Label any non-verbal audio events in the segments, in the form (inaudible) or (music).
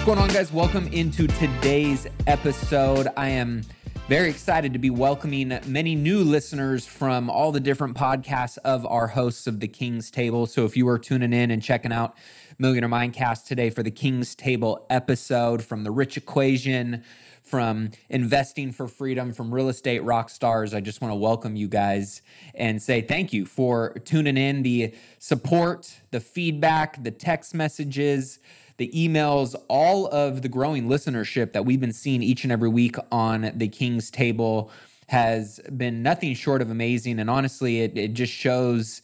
What's going on, guys? Welcome into today's episode. I am very excited to be welcoming many new listeners from all the different podcasts of our hosts of the King's Table. So if you are tuning in and checking out Millionaire Mindcast today for the King's Table episode from the Rich Equation, from investing for freedom, from real estate rock stars, I just want to welcome you guys and say thank you for tuning in. The support, the feedback, the text messages, the emails, all of the growing listenership that we've been seeing each and every week on the King's Table has been nothing short of amazing. And honestly, it, it just shows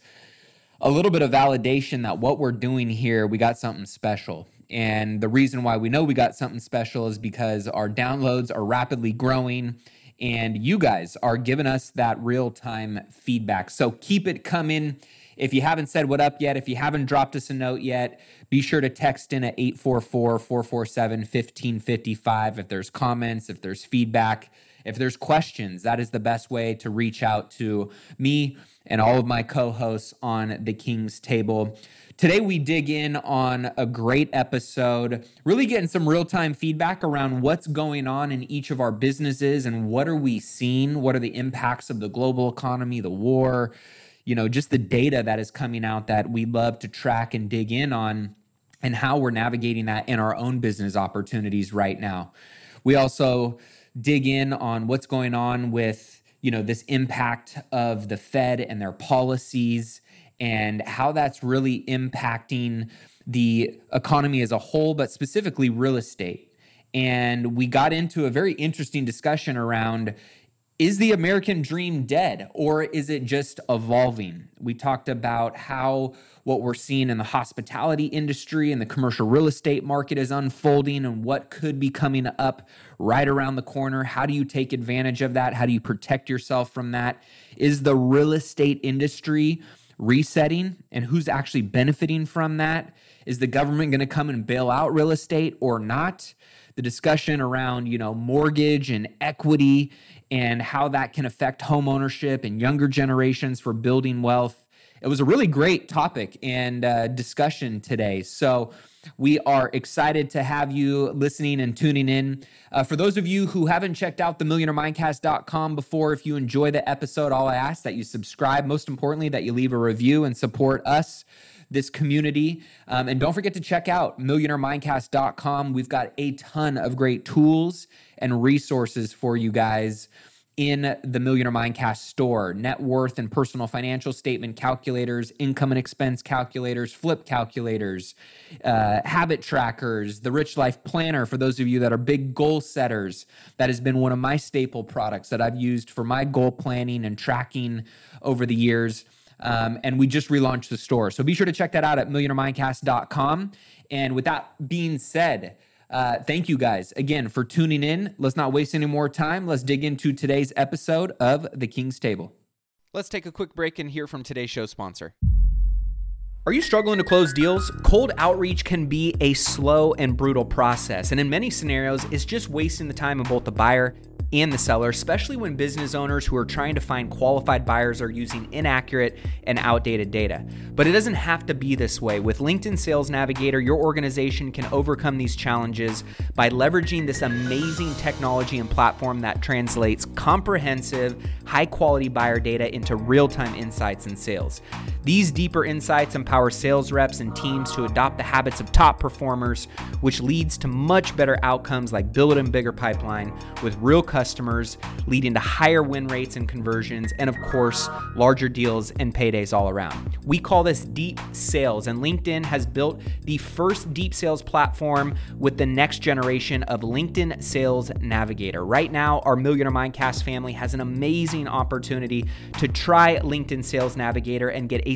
a little bit of validation that what we're doing here, we got something special. And the reason why we know we got something special is because our downloads are rapidly growing and you guys are giving us that real time feedback. So keep it coming. If you haven't said what up yet, if you haven't dropped us a note yet, be sure to text in at 844 447 1555 if there's comments, if there's feedback, if there's questions. That is the best way to reach out to me and all of my co hosts on the King's Table. Today, we dig in on a great episode, really getting some real time feedback around what's going on in each of our businesses and what are we seeing? What are the impacts of the global economy, the war, you know, just the data that is coming out that we love to track and dig in on and how we're navigating that in our own business opportunities right now. We also dig in on what's going on with, you know, this impact of the Fed and their policies and how that's really impacting the economy as a whole, but specifically real estate. And we got into a very interesting discussion around is the American dream dead or is it just evolving? We talked about how what we're seeing in the hospitality industry and the commercial real estate market is unfolding and what could be coming up right around the corner. How do you take advantage of that? How do you protect yourself from that? Is the real estate industry resetting and who's actually benefiting from that? Is the government going to come and bail out real estate or not? The discussion around, you know, mortgage and equity and how that can affect home ownership and younger generations for building wealth. It was a really great topic and uh, discussion today. So, we are excited to have you listening and tuning in. Uh, for those of you who haven't checked out the millionairemindcast.com before, if you enjoy the episode, all I ask that you subscribe. Most importantly, that you leave a review and support us, this community. Um, and don't forget to check out millionairemindcast.com. We've got a ton of great tools and resources for you guys in the Millionaire Mindcast store net worth and personal financial statement calculators, income and expense calculators, flip calculators, uh, habit trackers, the Rich Life Planner for those of you that are big goal setters. That has been one of my staple products that I've used for my goal planning and tracking over the years. Um, and we just relaunched the store. So be sure to check that out at millionairemindcast.com. And with that being said, uh, thank you guys again for tuning in. Let's not waste any more time. Let's dig into today's episode of The King's Table. Let's take a quick break and hear from today's show sponsor. Are you struggling to close deals? Cold outreach can be a slow and brutal process, and in many scenarios, it's just wasting the time of both the buyer and the seller, especially when business owners who are trying to find qualified buyers are using inaccurate and outdated data. But it doesn't have to be this way. With LinkedIn Sales Navigator, your organization can overcome these challenges by leveraging this amazing technology and platform that translates comprehensive, high quality buyer data into real time insights and sales. These deeper insights empower sales reps and teams to adopt the habits of top performers, which leads to much better outcomes like building bigger pipeline with real customers, leading to higher win rates and conversions, and of course, larger deals and paydays all around. We call this deep sales, and LinkedIn has built the first deep sales platform with the next generation of LinkedIn Sales Navigator. Right now, our Millionaire Mindcast family has an amazing opportunity to try LinkedIn Sales Navigator and get a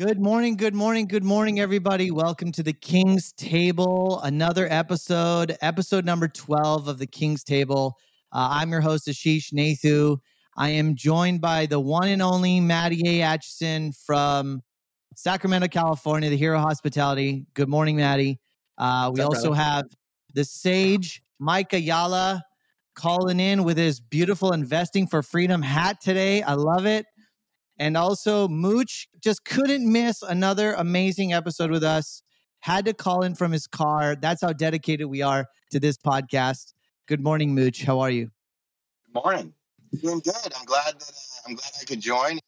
Good morning, good morning, good morning, everybody. Welcome to the King's Table, another episode, episode number 12 of the King's Table. Uh, I'm your host, Ashish Nathu. I am joined by the one and only Maddie A. Aitchison from Sacramento, California, the Hero Hospitality. Good morning, Maddie. Uh, we up, also brother? have the sage, Mike Ayala, calling in with his beautiful Investing for Freedom hat today. I love it. And also, Mooch just couldn't miss another amazing episode with us. Had to call in from his car. That's how dedicated we are to this podcast. Good morning, Mooch. How are you? Good morning. Doing good. I'm glad that uh, I'm glad I could join.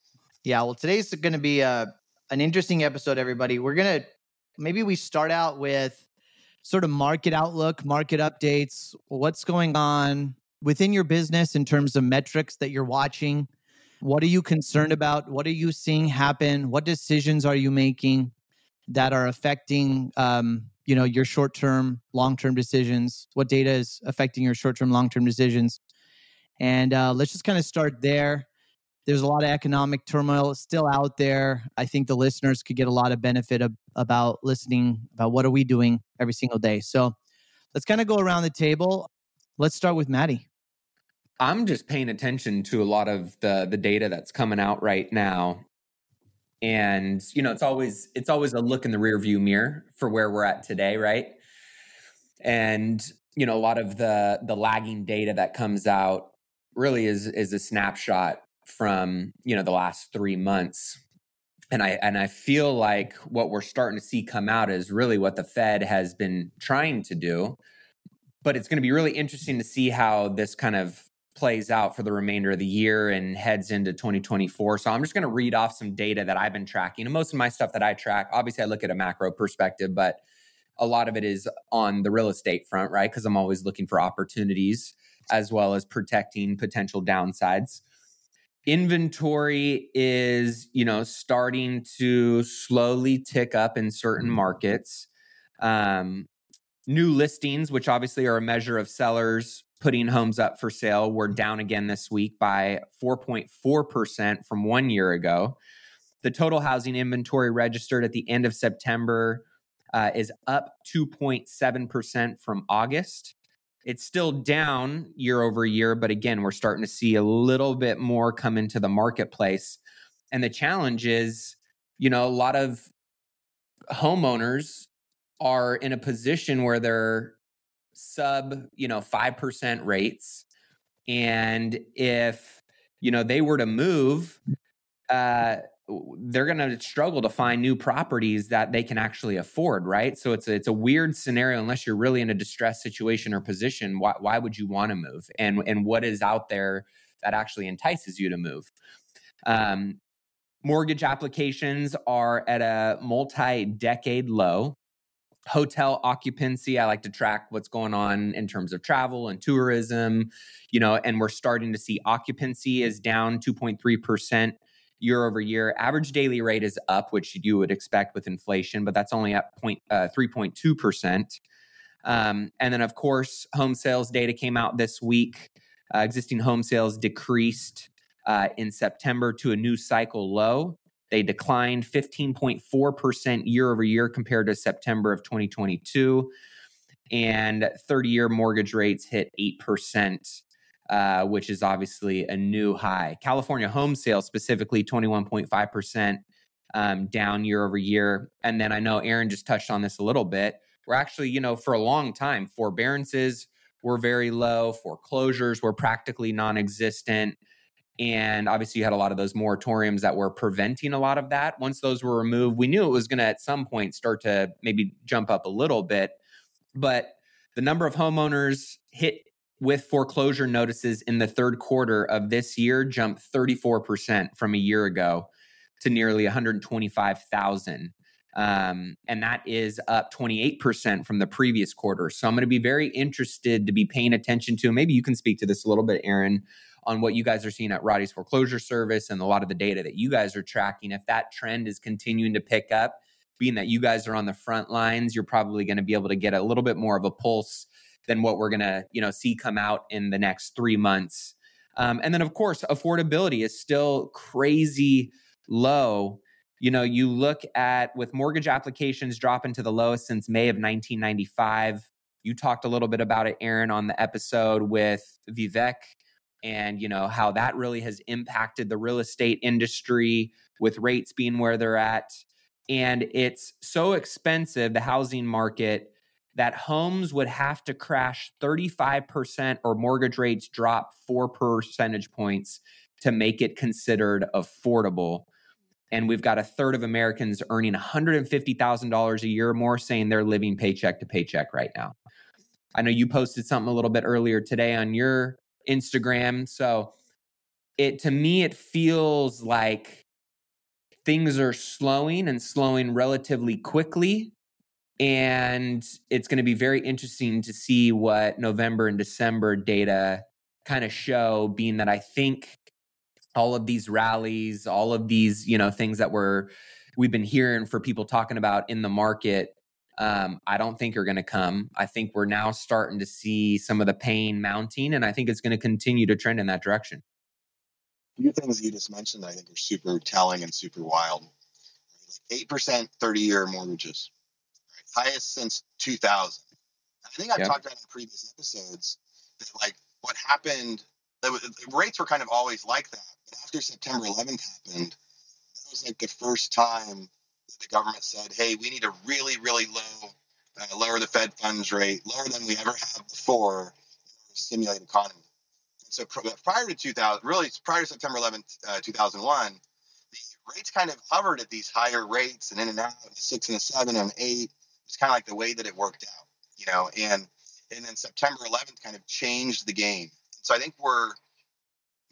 Yeah, well, today's going to be a, an interesting episode, everybody. We're going to maybe we start out with sort of market outlook, market updates, what's going on within your business in terms of metrics that you're watching. What are you concerned about? What are you seeing happen? What decisions are you making that are affecting, um, you know, your short-term, long-term decisions? What data is affecting your short-term, long-term decisions? And uh, let's just kind of start there. There's a lot of economic turmoil still out there. I think the listeners could get a lot of benefit of, about listening about what are we doing every single day. So let's kind of go around the table. Let's start with Maddie. I'm just paying attention to a lot of the the data that's coming out right now. And you know, it's always it's always a look in the rear view mirror for where we're at today, right? And you know, a lot of the the lagging data that comes out really is is a snapshot from, you know, the last 3 months. And I and I feel like what we're starting to see come out is really what the Fed has been trying to do. But it's going to be really interesting to see how this kind of plays out for the remainder of the year and heads into 2024. So I'm just going to read off some data that I've been tracking. And most of my stuff that I track, obviously I look at a macro perspective, but a lot of it is on the real estate front, right? Because I'm always looking for opportunities as well as protecting potential downsides. Inventory is, you know, starting to slowly tick up in certain markets. Um, new listings, which obviously are a measure of sellers putting homes up for sale were down again this week by 4.4% from one year ago. The total housing inventory registered at the end of September uh, is up 2.7% from August. It's still down year over year, but again, we're starting to see a little bit more come into the marketplace. And the challenge is, you know, a lot of homeowners are in a position where they're sub, you know, 5% rates. And if, you know, they were to move, uh, they're going to struggle to find new properties that they can actually afford, right? So it's a, it's a weird scenario unless you're really in a distressed situation or position. Why, why would you want to move? And and what is out there that actually entices you to move? Um, mortgage applications are at a multi-decade low hotel occupancy. I like to track what's going on in terms of travel and tourism you know and we're starting to see occupancy is down 2.3% year over year. Average daily rate is up which you would expect with inflation but that's only up point, uh, 3.2% um, and then of course home sales data came out this week. Uh, existing home sales decreased uh, in september to a new cycle low they declined 15.4% year over year compared to September of 2022. And 30 year mortgage rates hit 8%, uh, which is obviously a new high. California home sales, specifically 21.5% um, down year over year. And then I know Aaron just touched on this a little bit. We're actually, you know, for a long time, forbearances were very low, foreclosures were practically non existent. And obviously, you had a lot of those moratoriums that were preventing a lot of that. Once those were removed, we knew it was going to at some point start to maybe jump up a little bit. But the number of homeowners hit with foreclosure notices in the third quarter of this year jumped 34% from a year ago to nearly 125,000. Um, and that is up 28% from the previous quarter. So I'm going to be very interested to be paying attention to. Maybe you can speak to this a little bit, Aaron, on what you guys are seeing at Roddy's foreclosure service and a lot of the data that you guys are tracking. If that trend is continuing to pick up, being that you guys are on the front lines, you're probably going to be able to get a little bit more of a pulse than what we're going to, you know, see come out in the next three months. Um, and then, of course, affordability is still crazy low. You know, you look at with mortgage applications dropping to the lowest since May of 1995 You talked a little bit about it, Aaron, on the episode with Vivek and you know how that really has impacted the real estate industry with rates being where they're at and it's so expensive the housing market that homes would have to crash 35% or mortgage rates drop 4 percentage points to make it considered affordable and we've got a third of Americans earning $150,000 a year or more saying they're living paycheck to paycheck right now. I know you posted something a little bit earlier today on your Instagram. So it to me it feels like things are slowing and slowing relatively quickly and it's going to be very interesting to see what November and December data kind of show being that I think all of these rallies, all of these, you know, things that we're we've been hearing for people talking about in the market um, I don't think are going to come. I think we're now starting to see some of the pain mounting, and I think it's going to continue to trend in that direction. A few things you just mentioned, I think, are super telling and super wild. Eight percent thirty-year mortgages, right? highest since 2000. I think I've talked about in previous episodes that like what happened. The rates were kind of always like that, but after September 11th happened, that was like the first time the government said, hey, we need to really, really low, uh, lower the Fed funds rate, lower than we ever have before to stimulate economy. And so prior to 2000, really prior to September 11th, uh, 2001, the rates kind of hovered at these higher rates and in and out, a six and a seven and an eight. It's kind of like the way that it worked out, you know, and and then September 11th kind of changed the game. So I think we're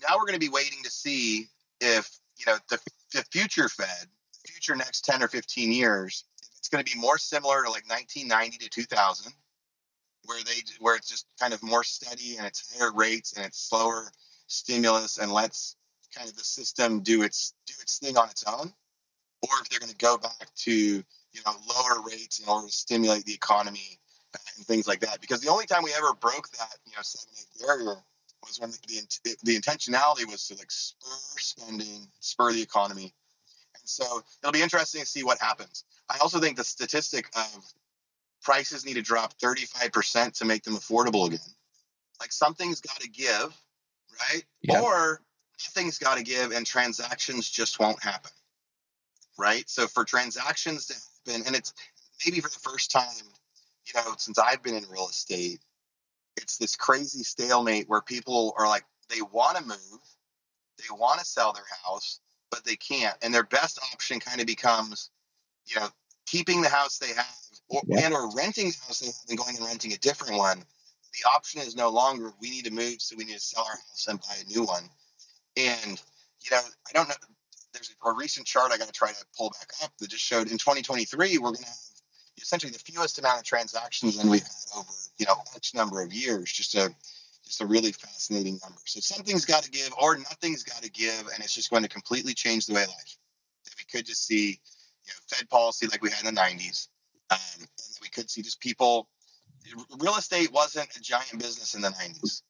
now we're going to be waiting to see if you know the, the future Fed future next 10 or 15 years, it's going to be more similar to like 1990 to 2000, where they where it's just kind of more steady and it's higher rates and it's slower stimulus and lets kind of the system do its do its thing on its own, or if they're going to go back to you know lower rates in order to stimulate the economy and things like that. Because the only time we ever broke that you know seven eight barrier was when the, the, the intentionality was to like spur spending, spur the economy, so it'll be interesting to see what happens. I also think the statistic of prices need to drop 35% to make them affordable again. Like something's got to give, right? Yeah. Or nothing's got to give and transactions just won't happen, right? So for transactions to happen, and it's maybe for the first time, you know, since I've been in real estate, it's this crazy stalemate where people are like, they want to move, they want to sell their house, but they can't. And their best option kind of becomes, you know, keeping the house they have or, yeah. and or renting the house they have and going and renting a different one. The option is no longer we need to move, so we need to sell our house and buy a new one. And you know, I don't know. There's a recent chart I got to try to pull back up that just showed in 2023 we're going to have essentially the fewest amount of transactions than we've had over you know X number of years. Just a just a really fascinating number. So something's got to give, or nothing's got to give, and it's just going to completely change the way life. We could just see, you know, Fed policy like we had in the '90s, um, and we could see just people. Real estate wasn't a giant business in the '90s.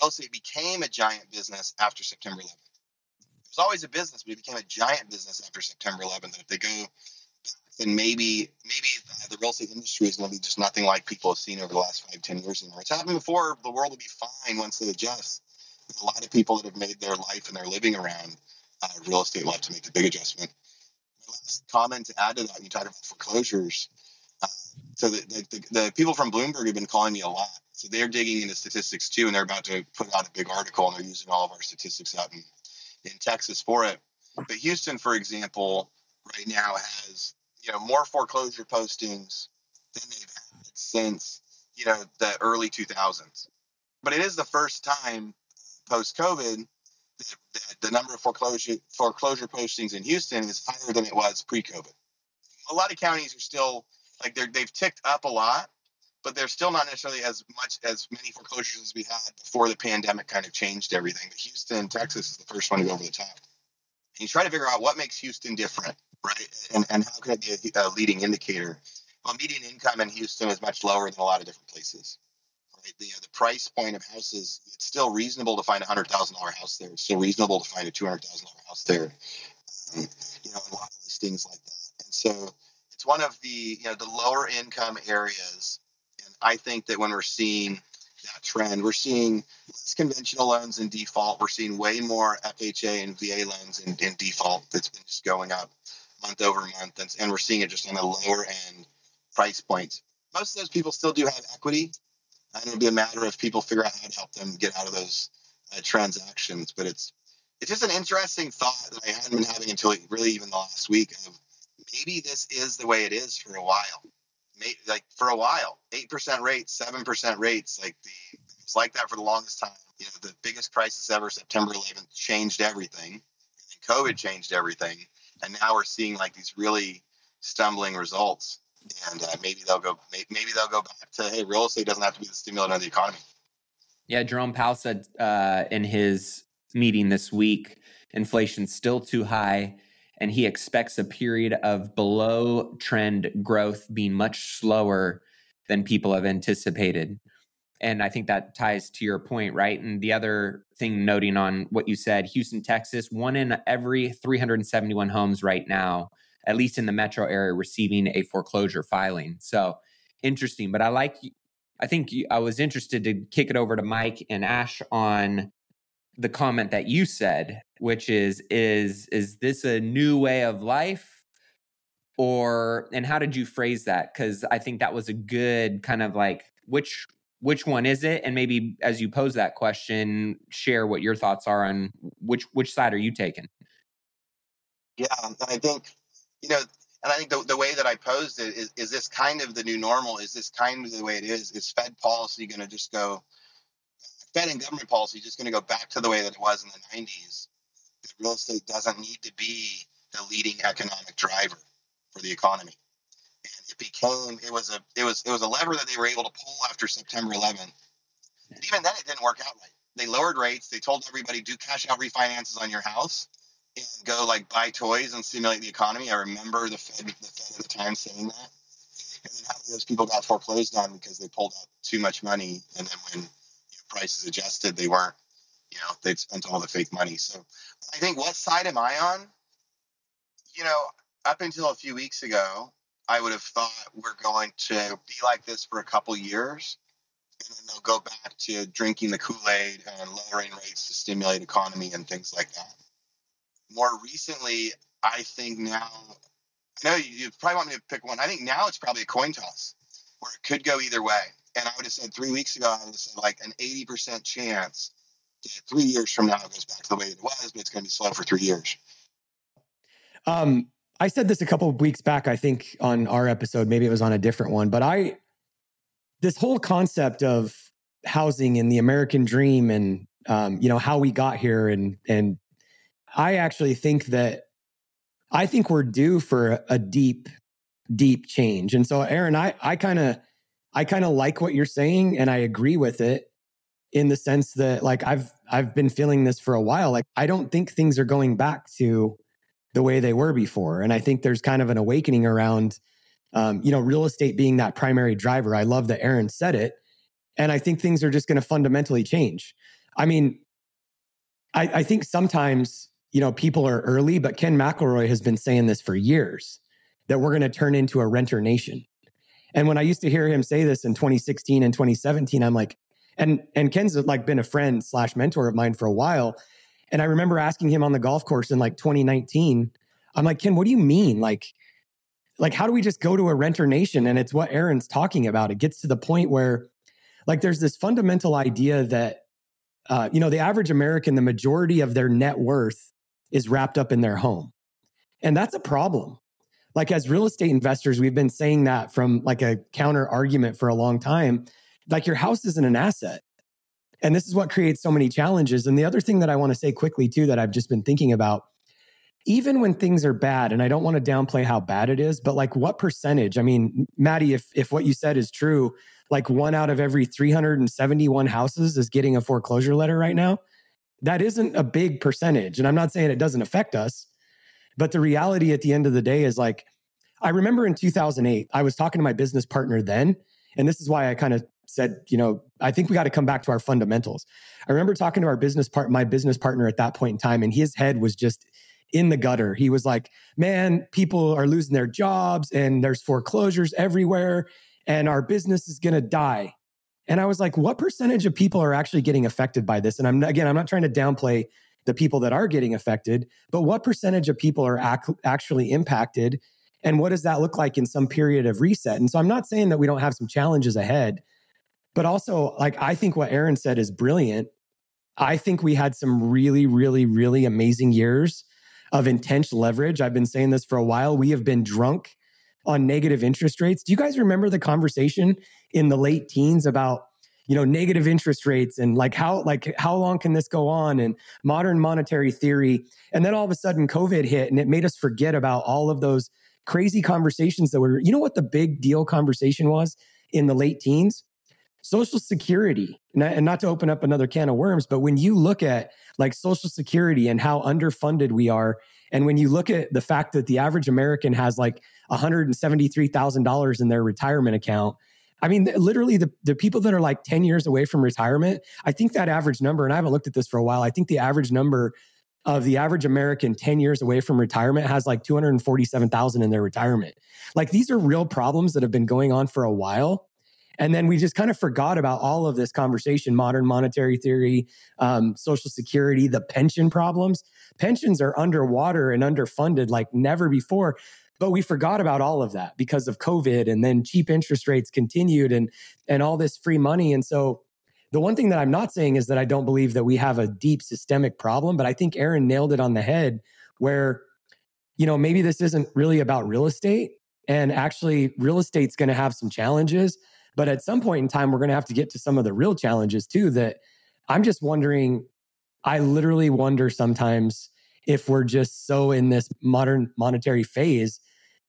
Real estate became a giant business after September 11th. It was always a business, but it became a giant business after September 11th. And if they go then maybe maybe the real estate industry is going to be just nothing like people have seen over the last five, ten years anymore. It's happened before. The world will be fine once they adjust. There's a lot of people that have made their life and their living around uh, real estate have to make the big adjustment. My last comment to add to that, you talked about foreclosures. Uh, so the, the, the, the people from Bloomberg have been calling me a lot. So they're digging into statistics too, and they're about to put out a big article, and they're using all of our statistics out in, in Texas for it. But Houston, for example, right now has you know more foreclosure postings than they've had since you know the early 2000s. But it is the first time post COVID that, that, the number of foreclosure foreclosure postings in Houston is higher than it was pre-COVID. A lot of counties are still like they're they've ticked up a lot, but they're still not necessarily as much as many foreclosures as we had before the pandemic kind of changed everything. But Houston, Texas is the first one to go over the top. And you try to figure out what makes Houston different right? And, and how can it be a, a leading indicator? Well, median income in Houston is much lower than a lot of different places. Right? The, uh, the price point of houses, it's still reasonable to find a hundred thousand dollar house there. It's still reasonable to find a two hundred thousand dollar house there. Um, you know, a lot of listings like that. And so it's one of the you know the lower income areas. And I think that when we're seeing that trend, we're seeing less conventional loans in default. We're seeing way more FHA and VA loans in, in default that's been just going up month over month. And, and we're seeing it just on the lower end price points. Most of those people still do have equity. And it'll be a matter of people figure out how to help them get out of those uh, transactions. But it's it's just an interesting thought that I hadn't been having until really even the last week of maybe this is the way it is for a while. Maybe, like for a while, eight percent rates, seven percent rates, like the it's like that for the longest time. You know, the biggest crisis ever, September 11th, changed everything. And COVID changed everything, and now we're seeing like these really stumbling results. And uh, maybe they'll go. Maybe they'll go back to hey, real estate doesn't have to be the stimulant of the economy. Yeah, Jerome Powell said uh, in his meeting this week, inflation's still too high, and he expects a period of below trend growth being much slower than people have anticipated. And I think that ties to your point, right? And the other thing noting on what you said, Houston, Texas, one in every 371 homes right now, at least in the metro area, receiving a foreclosure filing. So interesting. But I like, I think I was interested to kick it over to Mike and Ash on the comment that you said, which is is is this a new way of life or and how did you phrase that cuz I think that was a good kind of like which which one is it and maybe as you pose that question share what your thoughts are on which which side are you taking yeah i think you know and i think the, the way that i posed it is, is this kind of the new normal is this kind of the way it is is fed policy going to just go Fed and government policy just going to go back to the way that it was in the 90s. That real estate doesn't need to be the leading economic driver for the economy. It became it was a it was it was a lever that they were able to pull after September 11th. But even then, it didn't work out right. They lowered rates. They told everybody do cash out refinances on your house and go like buy toys and stimulate the economy. I remember the Fed, the Fed at the time saying that. And then how many of those people got foreclosed on because they pulled out too much money? And then when prices adjusted, they weren't, you know, they'd spent all the fake money. So I think what side am I on? You know, up until a few weeks ago, I would have thought we're going to be like this for a couple years, and then they'll go back to drinking the Kool Aid and lowering rates to stimulate economy and things like that. More recently, I think now, I know you, probably want me to pick one. I think now it's probably a coin toss where it could go either way. And I would have said three weeks ago, I would have said like an 80% chance that three years from now it goes back to the way it was, but it's going to be slow for three years. Um, I said this a couple of weeks back, I think on our episode, maybe it was on a different one, but I, this whole concept of housing and the American dream and, um, you know, how we got here. And, and I actually think that, I think we're due for a deep, deep change. And so, Aaron, I, I kind of, I kind of like what you're saying and I agree with it in the sense that like I've I've been feeling this for a while. Like I don't think things are going back to the way they were before. And I think there's kind of an awakening around um, you know, real estate being that primary driver. I love that Aaron said it. And I think things are just going to fundamentally change. I mean, I, I think sometimes, you know, people are early, but Ken McElroy has been saying this for years that we're going to turn into a renter nation. And when I used to hear him say this in 2016 and 2017, I'm like, and and Ken's like been a friend slash mentor of mine for a while. And I remember asking him on the golf course in like 2019, I'm like, Ken, what do you mean? Like, like how do we just go to a renter nation? And it's what Aaron's talking about. It gets to the point where like there's this fundamental idea that uh, you know, the average American, the majority of their net worth is wrapped up in their home. And that's a problem like as real estate investors, we've been saying that from like a counter argument for a long time. Like your house isn't an asset. And this is what creates so many challenges. And the other thing that I want to say quickly too that I've just been thinking about, even when things are bad, and I don't want to downplay how bad it is, but like what percentage? I mean, Maddie, if if what you said is true, like one out of every 371 houses is getting a foreclosure letter right now. That isn't a big percentage. And I'm not saying it doesn't affect us, but the reality at the end of the day is like, I remember in 2008, I was talking to my business partner then. And this is why I kind of said, you know, I think we got to come back to our fundamentals. I remember talking to our business part, my business partner at that point in time, and his head was just in the gutter. He was like, man, people are losing their jobs and there's foreclosures everywhere. and our business is going to die. And I was like, what percentage of people are actually getting affected by this? And I'm again, I'm not trying to downplay the people that are getting affected, but what percentage of people are ac- actually impacted? And what does that look like in some period of reset? And so I'm not saying that we don't have some challenges ahead, but also like I think what Aaron said is brilliant. I think we had some really, really, really amazing years of intense leverage. I've been saying this for a while. We have been drunk on negative interest rates. Do you guys remember the conversation in the late teens about you know negative interest rates and like how like how long can this go on and modern monetary theory and then all of a sudden covid hit and it made us forget about all of those crazy conversations that were you know what the big deal conversation was in the late teens social security and not to open up another can of worms but when you look at like social security and how underfunded we are and when you look at the fact that the average american has like $173,000 in their retirement account I mean, literally, the, the people that are like 10 years away from retirement, I think that average number, and I haven't looked at this for a while, I think the average number of the average American 10 years away from retirement has like 247,000 in their retirement. Like these are real problems that have been going on for a while. And then we just kind of forgot about all of this conversation modern monetary theory, um, Social Security, the pension problems. Pensions are underwater and underfunded like never before. But we forgot about all of that because of COVID and then cheap interest rates continued and and all this free money. And so the one thing that I'm not saying is that I don't believe that we have a deep systemic problem, but I think Aaron nailed it on the head where you know maybe this isn't really about real estate and actually real estate's going to have some challenges, but at some point in time we're going to have to get to some of the real challenges too that I'm just wondering I literally wonder sometimes if we're just so in this modern monetary phase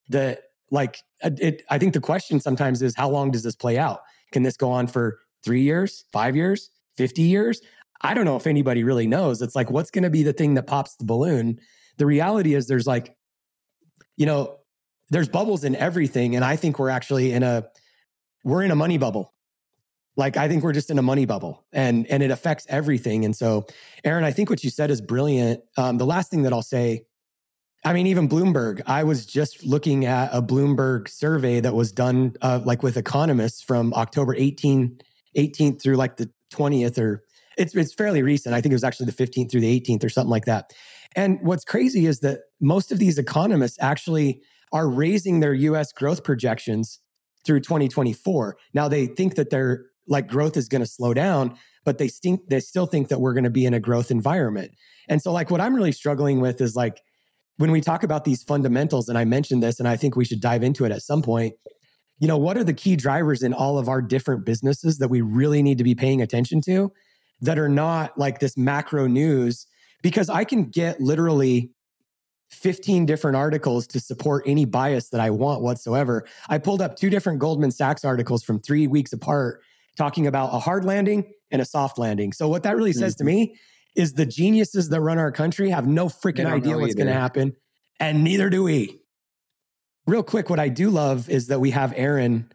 that like uh, it i think the question sometimes is how long does this play out? Can this go on for three years five years 50 years? I don't know if anybody really knows. It's like what's going to be the thing that pops the balloon? The reality is there's like you know there's bubbles in everything and i think we're actually in a we're in a money bubble. Like i think we're just in a money bubble and and it affects everything. And so aaron i think what you said is brilliant. Um, the last thing that i'll say i mean even bloomberg i was just looking at a bloomberg survey that was done uh, like with economists from october 18 18th through like the 20th or it's, it's fairly recent. I think it was actually the 15th through the 18th or something like that. And what's crazy is that most of these economists actually are raising their us growth projections through 2024 now they think that they're like growth is going to slow down, but they think they still think that we're going to be in a growth environment. And so like what I'm really struggling with is like when we talk about these fundamentals and I mentioned this and I think we should dive into it at some point. You know, what are the key drivers in all of our different businesses that we really need to be paying attention to that are not like this macro news because I can get literally 15 different articles to support any bias that I want whatsoever. I pulled up two different Goldman Sachs articles from 3 weeks apart talking about a hard landing and a soft landing. So what that really mm-hmm. says to mm-hmm. me is the geniuses that run our country have no freaking idea what's going to happen, and neither do we. Real quick, what I do love is that we have Aaron,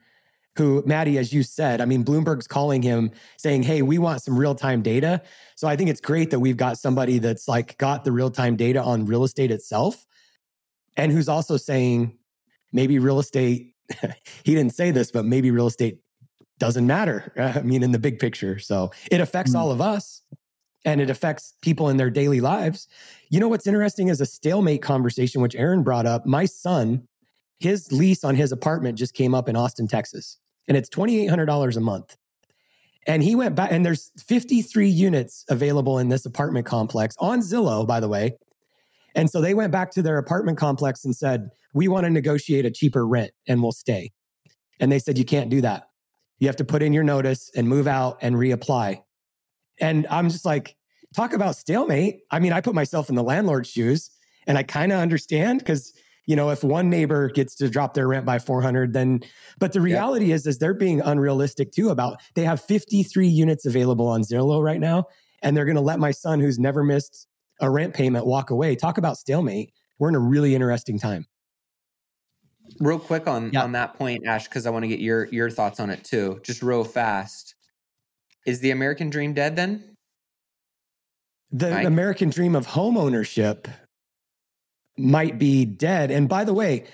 who Maddie, as you said, I mean, Bloomberg's calling him saying, "Hey, we want some real time data." So I think it's great that we've got somebody that's like got the real time data on real estate itself, and who's also saying maybe real estate. (laughs) he didn't say this, but maybe real estate doesn't matter. (laughs) I mean, in the big picture. So it affects mm-hmm. all of us and it affects people in their daily lives. You know what's interesting is a stalemate conversation, which Aaron brought up. My son, his lease on his apartment just came up in Austin, Texas, and it's $2,800 a month. And he went back, and there's 53 units available in this apartment complex on Zillow, by the way. And so they went back to their apartment complex and said, We want to negotiate a cheaper rent and we'll stay. And they said, You can't do that. You have to put in your notice and move out and reapply. And I'm just like, talk about stalemate. I mean, I put myself in the landlord's shoes and I kind of understand because you know if one neighbor gets to drop their rent by 400 then but the reality yeah. is is they're being unrealistic too about they have 53 units available on zillow right now and they're going to let my son who's never missed a rent payment walk away talk about stalemate we're in a really interesting time real quick on yeah. on that point, Ash, because I want to get your your thoughts on it too. Just real fast. Is the American dream dead then? The Mike? American dream of home ownership might be dead. And by the way,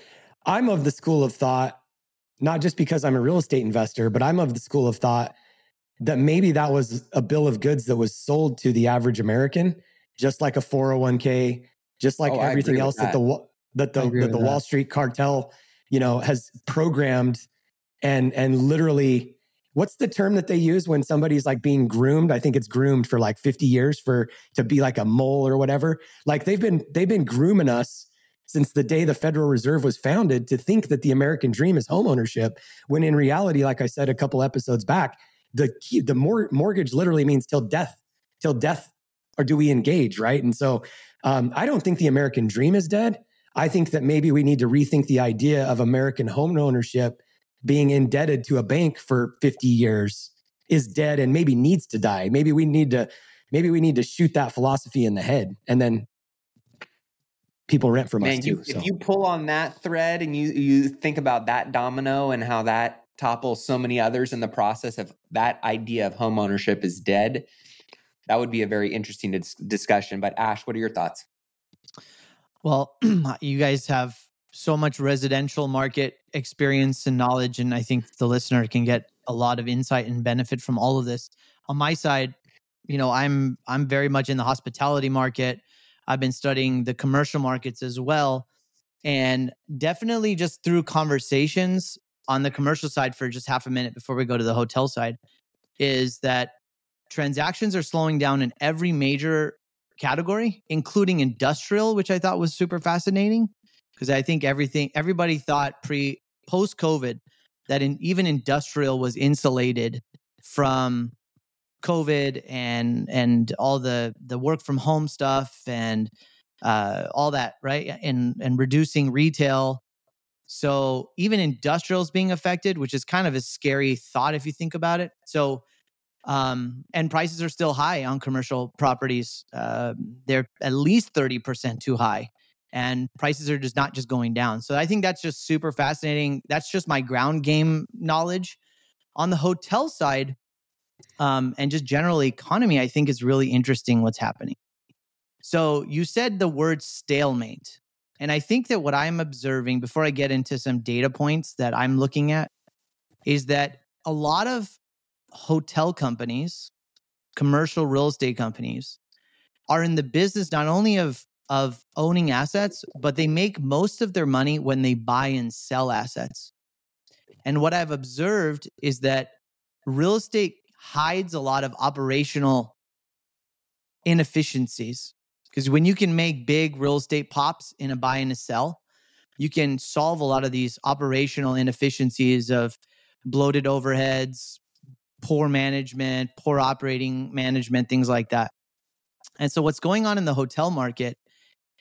I'm of the school of thought not just because I'm a real estate investor, but I'm of the school of thought that maybe that was a bill of goods that was sold to the average American, just like a 401k, just like oh, everything else that. that. the that the that the Wall Street cartel, you know, has programmed and and literally what's the term that they use when somebody's like being groomed i think it's groomed for like 50 years for to be like a mole or whatever like they've been they've been grooming us since the day the federal reserve was founded to think that the american dream is homeownership when in reality like i said a couple episodes back the key, the mor- mortgage literally means till death, till death, or do we engage, right? And so um, I don't think the American dream is dead. I think that maybe we need to rethink the idea of American home ownership being indebted to a bank for 50 years is dead and maybe needs to die. Maybe we need to maybe we need to shoot that philosophy in the head and then people rent from Man, us too. You, so. If you pull on that thread and you you think about that domino and how that topples so many others in the process of that idea of home ownership is dead that would be a very interesting dis- discussion but ash what are your thoughts well (clears throat) you guys have so much residential market experience and knowledge and i think the listener can get a lot of insight and benefit from all of this. On my side you know i'm i'm very much in the hospitality market. I've been studying the commercial markets as well and definitely just through conversations on the commercial side for just half a minute before we go to the hotel side is that transactions are slowing down in every major category, including industrial, which I thought was super fascinating because I think everything everybody thought pre post COVID that in, even industrial was insulated from COVID and and all the the work from home stuff and uh, all that right and and reducing retail so even industrials being affected, which is kind of a scary thought if you think about it. So um, and prices are still high on commercial properties. Uh, they're at least 30% too high. And prices are just not just going down. So I think that's just super fascinating. That's just my ground game knowledge. On the hotel side, um, and just general economy, I think is really interesting what's happening. So you said the word stalemate. And I think that what I'm observing before I get into some data points that I'm looking at is that a lot of hotel companies, commercial real estate companies, are in the business not only of of owning assets, but they make most of their money when they buy and sell assets. And what I've observed is that real estate hides a lot of operational inefficiencies. Because when you can make big real estate pops in a buy and a sell, you can solve a lot of these operational inefficiencies of bloated overheads, poor management, poor operating management, things like that. And so, what's going on in the hotel market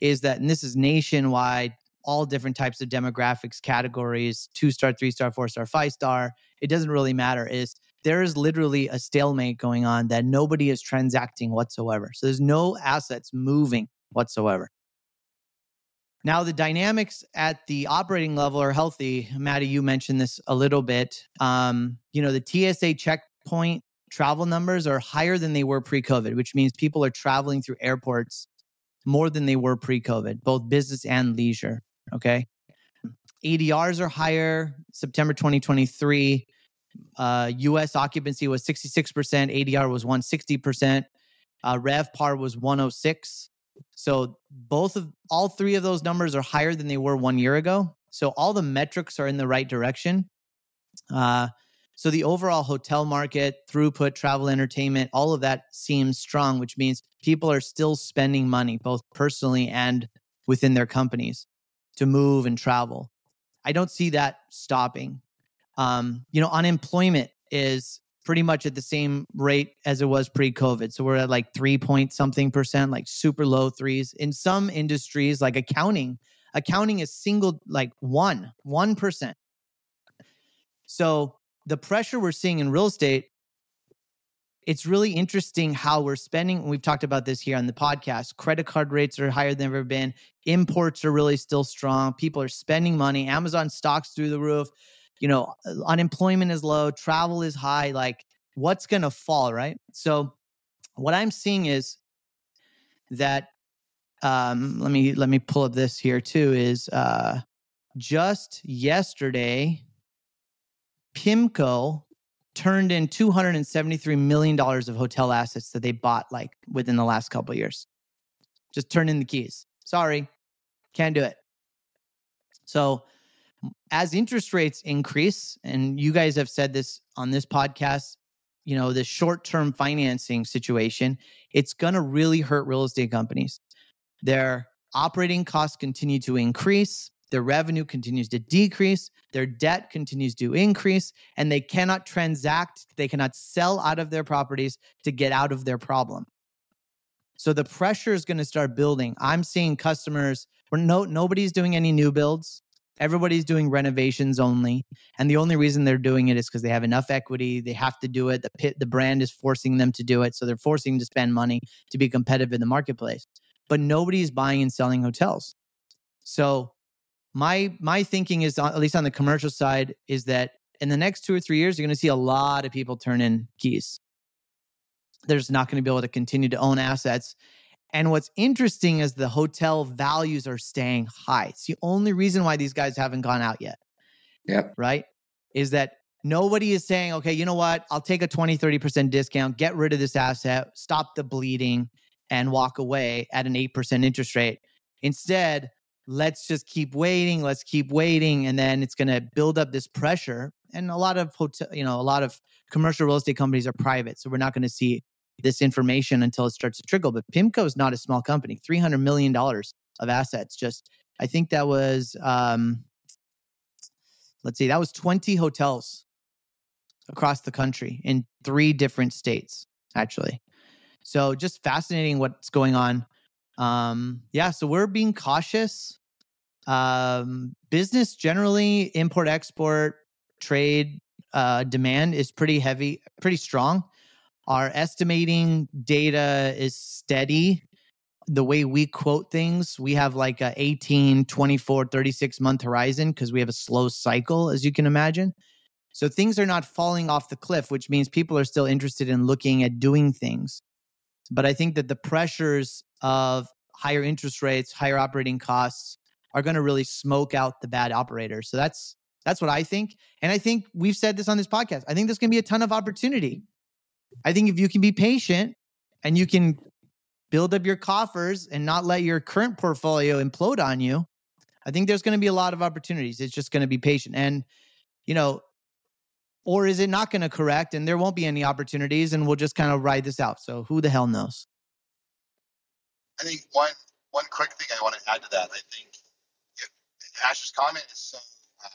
is that, and this is nationwide, all different types of demographics, categories two star, three star, four star, five star. It doesn't really matter. Is there is literally a stalemate going on that nobody is transacting whatsoever. So there's no assets moving whatsoever. Now, the dynamics at the operating level are healthy. Maddie, you mentioned this a little bit. Um, you know, the TSA checkpoint travel numbers are higher than they were pre COVID, which means people are traveling through airports more than they were pre COVID, both business and leisure. Okay. ADRs are higher. September 2023 uh, U.S. occupancy was 66%, ADR was 160%, uh, RevPAR was 106. So both of all three of those numbers are higher than they were one year ago. So all the metrics are in the right direction. Uh, so the overall hotel market, throughput, travel, entertainment, all of that seems strong, which means people are still spending money, both personally and within their companies, to move and travel. I don't see that stopping. Um, you know, unemployment is pretty much at the same rate as it was pre-COVID. So we're at like three point something percent, like super low threes. In some industries, like accounting, accounting is single like one, one percent. So the pressure we're seeing in real estate, it's really interesting how we're spending. We've talked about this here on the podcast. Credit card rates are higher than ever been. Imports are really still strong. People are spending money. Amazon stocks through the roof you know, unemployment is low, travel is high. Like, what's going to fall, right? So, what I'm seeing is that um, let me let me pull up this here too. Is uh, just yesterday, PIMCO turned in $273 million of hotel assets that they bought like within the last couple years. Just turn in the keys. Sorry, can't do it. So, as interest rates increase, and you guys have said this on this podcast, you know, the short term financing situation, it's going to really hurt real estate companies. Their operating costs continue to increase, their revenue continues to decrease, their debt continues to increase, and they cannot transact, they cannot sell out of their properties to get out of their problem. So the pressure is going to start building. I'm seeing customers where no nobody's doing any new builds. Everybody's doing renovations only, and the only reason they're doing it is because they have enough equity. They have to do it. The pit, the brand is forcing them to do it, so they're forcing to spend money to be competitive in the marketplace. But nobody's buying and selling hotels. So my my thinking is at least on the commercial side is that in the next two or three years you're going to see a lot of people turn in keys. There's not going to be able to continue to own assets. And what's interesting is the hotel values are staying high. It's the only reason why these guys haven't gone out yet. Yep. Right? Is that nobody is saying okay you know what? I'll take a 20 30% discount get rid of this asset stop the bleeding and walk away at an 8% interest rate. Instead let's just keep waiting let's keep waiting and then it's going to build up this pressure and a lot of hotel you know a lot of commercial real estate companies are private so we're not going to see this information until it starts to trickle but pimco is not a small company 300 million dollars of assets just i think that was um let's see that was 20 hotels across the country in three different states actually. So just fascinating what's going on um, yeah, so we're being cautious. Um, business generally, import export trade uh, demand is pretty heavy, pretty strong. Our estimating data is steady. The way we quote things, we have like a 18, 24, 36 month horizon because we have a slow cycle, as you can imagine. So things are not falling off the cliff, which means people are still interested in looking at doing things. But I think that the pressures of higher interest rates, higher operating costs are going to really smoke out the bad operators. So that's that's what I think. And I think we've said this on this podcast. I think there's going to be a ton of opportunity. I think if you can be patient and you can build up your coffers and not let your current portfolio implode on you, I think there's going to be a lot of opportunities. It's just going to be patient. And, you know, or is it not going to correct and there won't be any opportunities and we'll just kind of ride this out? So who the hell knows? I think one one quick thing I want to add to that. I think it, Ash's comment is so uh,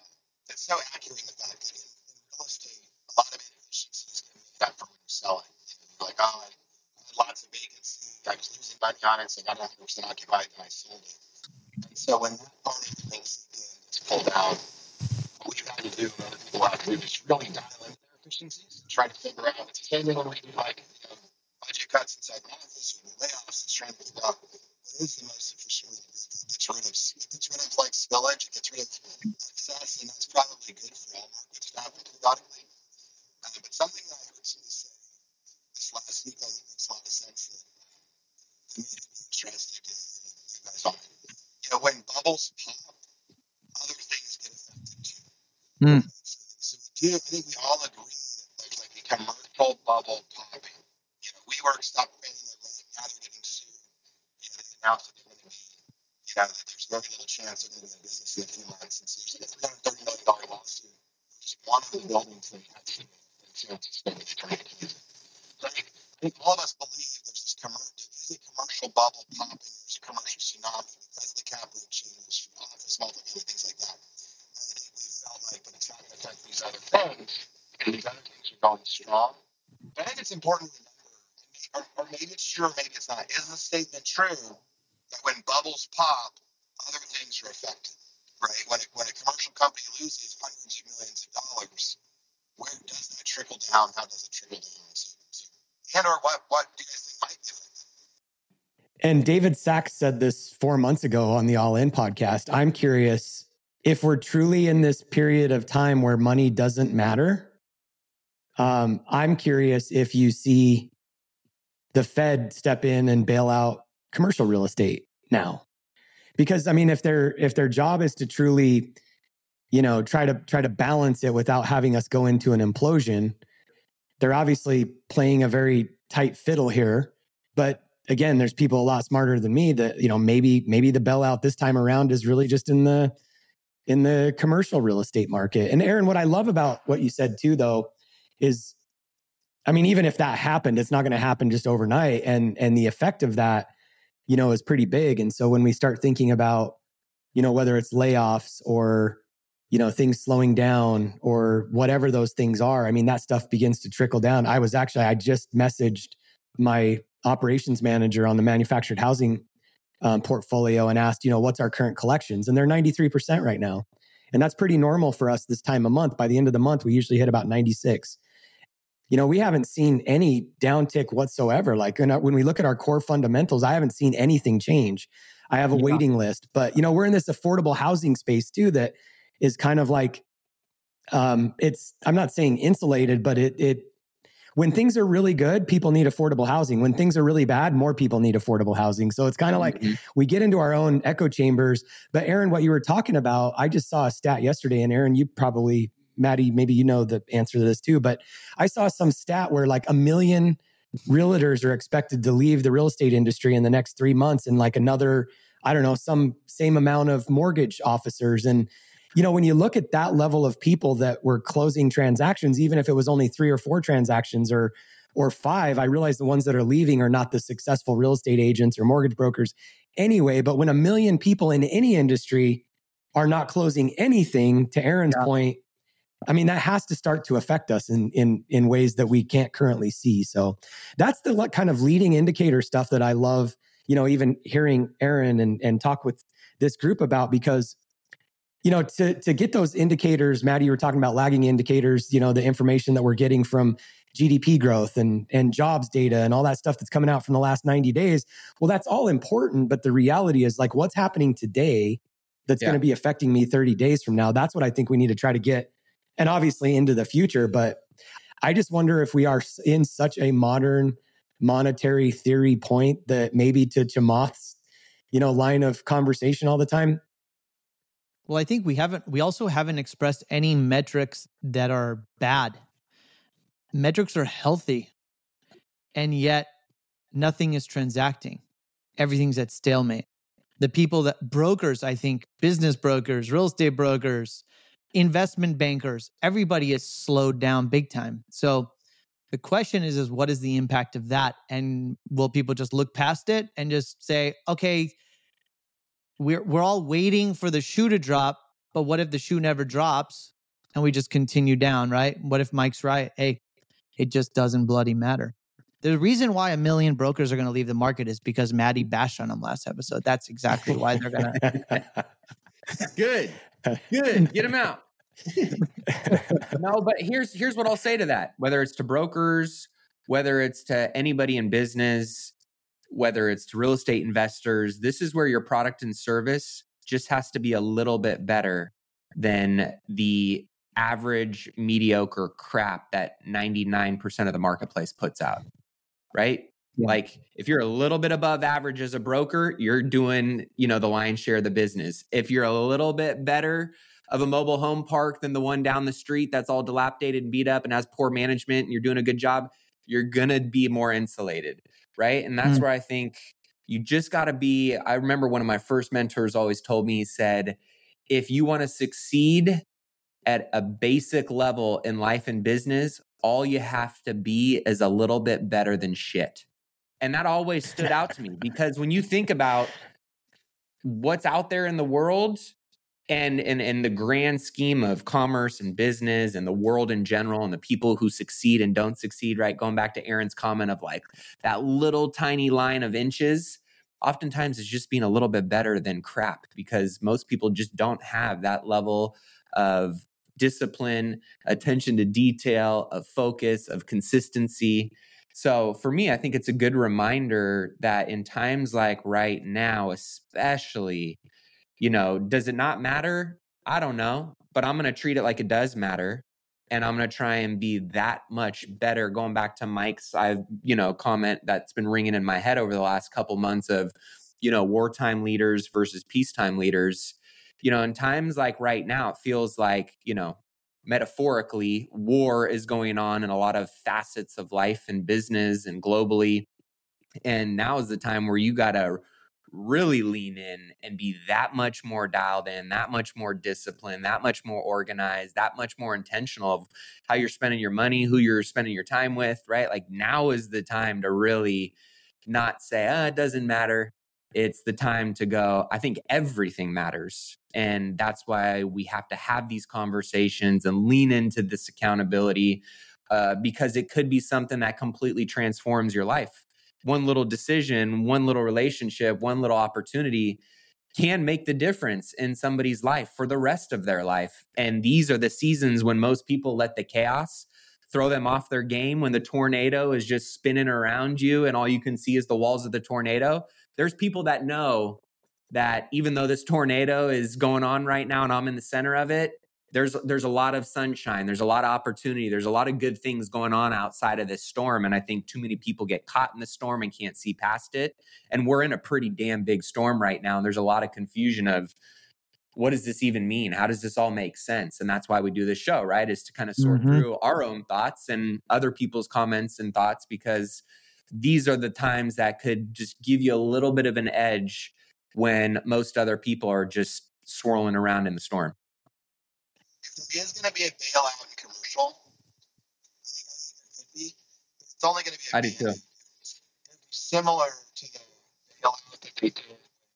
it's so accurate in the fact that in, in real estate, a lot of inefficiencies can make up for when you're selling. you're like, oh, I had lots of vacancy. I was losing money on it, so I got 100 percent occupied, and I sold it. And so when that part of things is pulled out, what you have to do, and other people have to do, is really dial in their efficiencies, and try to figure out. It's the same thing when we like you know, budget cuts inside the office or the layoffs. It's trying to figure out what is the most efficient way to do it. Gets rid of it gets rid of like spillage, it gets rid of excess, and that's probably good for all markets to happen periodically. Uh, but something that I heard somebody say this last week, I think makes a lot of sense that uh, to me to be interested in you guys on it. You know, when bubbles pop, other things get affected too. Mm. So, so we do, I think we all agree that there's like a commercial bubble popping WeWork stopped paying their rent. Now they're getting sued. You know, they announced that they're going to be, you know, that there's very little chance they're going to be in business in a few months. And so there's like a $330 million lawsuit. Just one of the buildings they had to in San Francisco that they're trying to use it. So I think, I think all of us believe there's this commercial, there's a commercial bubble popping, there's a commercial tsunami because of the cap rate change, office multifamily, things like that. And I think we felt like, but it's not going to affect these other things. And these other things are going strong. But I think it's important to or, or maybe it's true, or maybe it's not. True that when bubbles pop, other things are affected? Right? When, when a commercial company loses hundreds of millions of dollars, where does that trickle down? How does it trickle down? So, so, and or what what do you guys think might it? And David Sacks said this four months ago on the All In podcast. I'm curious if we're truly in this period of time where money doesn't matter. Um, I'm curious if you see the Fed step in and bail out commercial real estate now. Because I mean if their if their job is to truly you know, try to try to balance it without having us go into an implosion. They're obviously playing a very tight fiddle here, but again, there's people a lot smarter than me that, you know, maybe maybe the bailout this time around is really just in the in the commercial real estate market. And Aaron, what I love about what you said too though is I mean, even if that happened, it's not going to happen just overnight. And and the effect of that, you know, is pretty big. And so when we start thinking about, you know, whether it's layoffs or, you know, things slowing down or whatever those things are, I mean, that stuff begins to trickle down. I was actually, I just messaged my operations manager on the manufactured housing um, portfolio and asked, you know, what's our current collections? And they're 93% right now. And that's pretty normal for us this time of month. By the end of the month, we usually hit about 96 you know, we haven't seen any downtick whatsoever. Like when we look at our core fundamentals, I haven't seen anything change. I have a yeah. waiting list, but you know, we're in this affordable housing space too that is kind of like um it's I'm not saying insulated, but it it when things are really good, people need affordable housing. When things are really bad, more people need affordable housing. So it's kind of mm-hmm. like we get into our own echo chambers. But Aaron, what you were talking about, I just saw a stat yesterday, and Aaron, you probably Maddie, maybe you know the answer to this too, but I saw some stat where like a million realtors are expected to leave the real estate industry in the next three months and like another, I don't know, some same amount of mortgage officers. And, you know, when you look at that level of people that were closing transactions, even if it was only three or four transactions or, or five, I realize the ones that are leaving are not the successful real estate agents or mortgage brokers anyway. But when a million people in any industry are not closing anything, to Aaron's yeah. point, I mean, that has to start to affect us in in in ways that we can't currently see. So that's the kind of leading indicator stuff that I love. You know, even hearing Aaron and and talk with this group about because you know to to get those indicators, Maddie, you were talking about lagging indicators. You know, the information that we're getting from GDP growth and and jobs data and all that stuff that's coming out from the last 90 days. Well, that's all important, but the reality is like what's happening today that's yeah. going to be affecting me 30 days from now. That's what I think we need to try to get and obviously into the future. But I just wonder if we are in such a modern monetary theory point that maybe to Chamath's, you know, line of conversation all the time. Well, I think we haven't, we also haven't expressed any metrics that are bad. Metrics are healthy, and yet nothing is transacting. Everything's at stalemate. The people that brokers, I think, business brokers, real estate brokers, investment bankers, everybody is slowed down big time. So the question is, is what is the impact of that? And will people just look past it and just say, okay, we're we're all waiting for the shoe to drop, but what if the shoe never drops and we just continue down, right? What if Mike's right? Hey, it just doesn't bloody matter. The reason why a million brokers are going to leave the market is because Maddie bashed on them last episode. That's exactly why they're going (laughs) to. Good. Good. Get him out. (laughs) no, but here's here's what I'll say to that. Whether it's to brokers, whether it's to anybody in business, whether it's to real estate investors, this is where your product and service just has to be a little bit better than the average mediocre crap that 99% of the marketplace puts out. Right? Yeah. Like if you're a little bit above average as a broker, you're doing, you know, the lion's share of the business. If you're a little bit better of a mobile home park than the one down the street that's all dilapidated and beat up and has poor management and you're doing a good job, you're going to be more insulated, right? And that's mm. where I think you just got to be I remember one of my first mentors always told me he said, if you want to succeed at a basic level in life and business, all you have to be is a little bit better than shit. And that always stood out to me because when you think about what's out there in the world and in in the grand scheme of commerce and business and the world in general and the people who succeed and don't succeed, right? Going back to Aaron's comment of like that little tiny line of inches, oftentimes it's just being a little bit better than crap because most people just don't have that level of discipline, attention to detail, of focus, of consistency. So for me, I think it's a good reminder that in times like right now, especially, you know, does it not matter? I don't know, but I'm going to treat it like it does matter. And I'm going to try and be that much better. Going back to Mike's, I've, you know, comment that's been ringing in my head over the last couple months of, you know, wartime leaders versus peacetime leaders. you know, in times like right now, it feels like, you know, metaphorically, war is going on in a lot of facets of life and business and globally. And now is the time where you got to really lean in and be that much more dialed in, that much more disciplined, that much more organized, that much more intentional of how you're spending your money, who you're spending your time with, right? Like now is the time to really not say, oh, it doesn't matter. It's the time to go, I think everything matters. And that's why we have to have these conversations and lean into this accountability uh, because it could be something that completely transforms your life one little decision, one little relationship, one little opportunity can make the difference in somebody's life for the rest of their life. And these are the seasons when most people let the chaos throw them off their game when the tornado is just spinning around you and all you can see is the walls of the tornado. There's people that know that even though this tornado is going on right now and I'm in the center of it, there's there's a lot of sunshine there's a lot of opportunity there's a lot of good things going on outside of this storm and i think too many people get caught in the storm and can't see past it and we're in a pretty damn big storm right now and there's a lot of confusion of what does this even mean how does this all make sense and that's why we do this show right is to kind of sort mm-hmm. through our own thoughts and other people's comments and thoughts because these are the times that could just give you a little bit of an edge when most other people are just swirling around in the storm is going to be a bailout and commercial. I think, I think there could be. It's only going to be. A I do too. Similar to the bailout that they did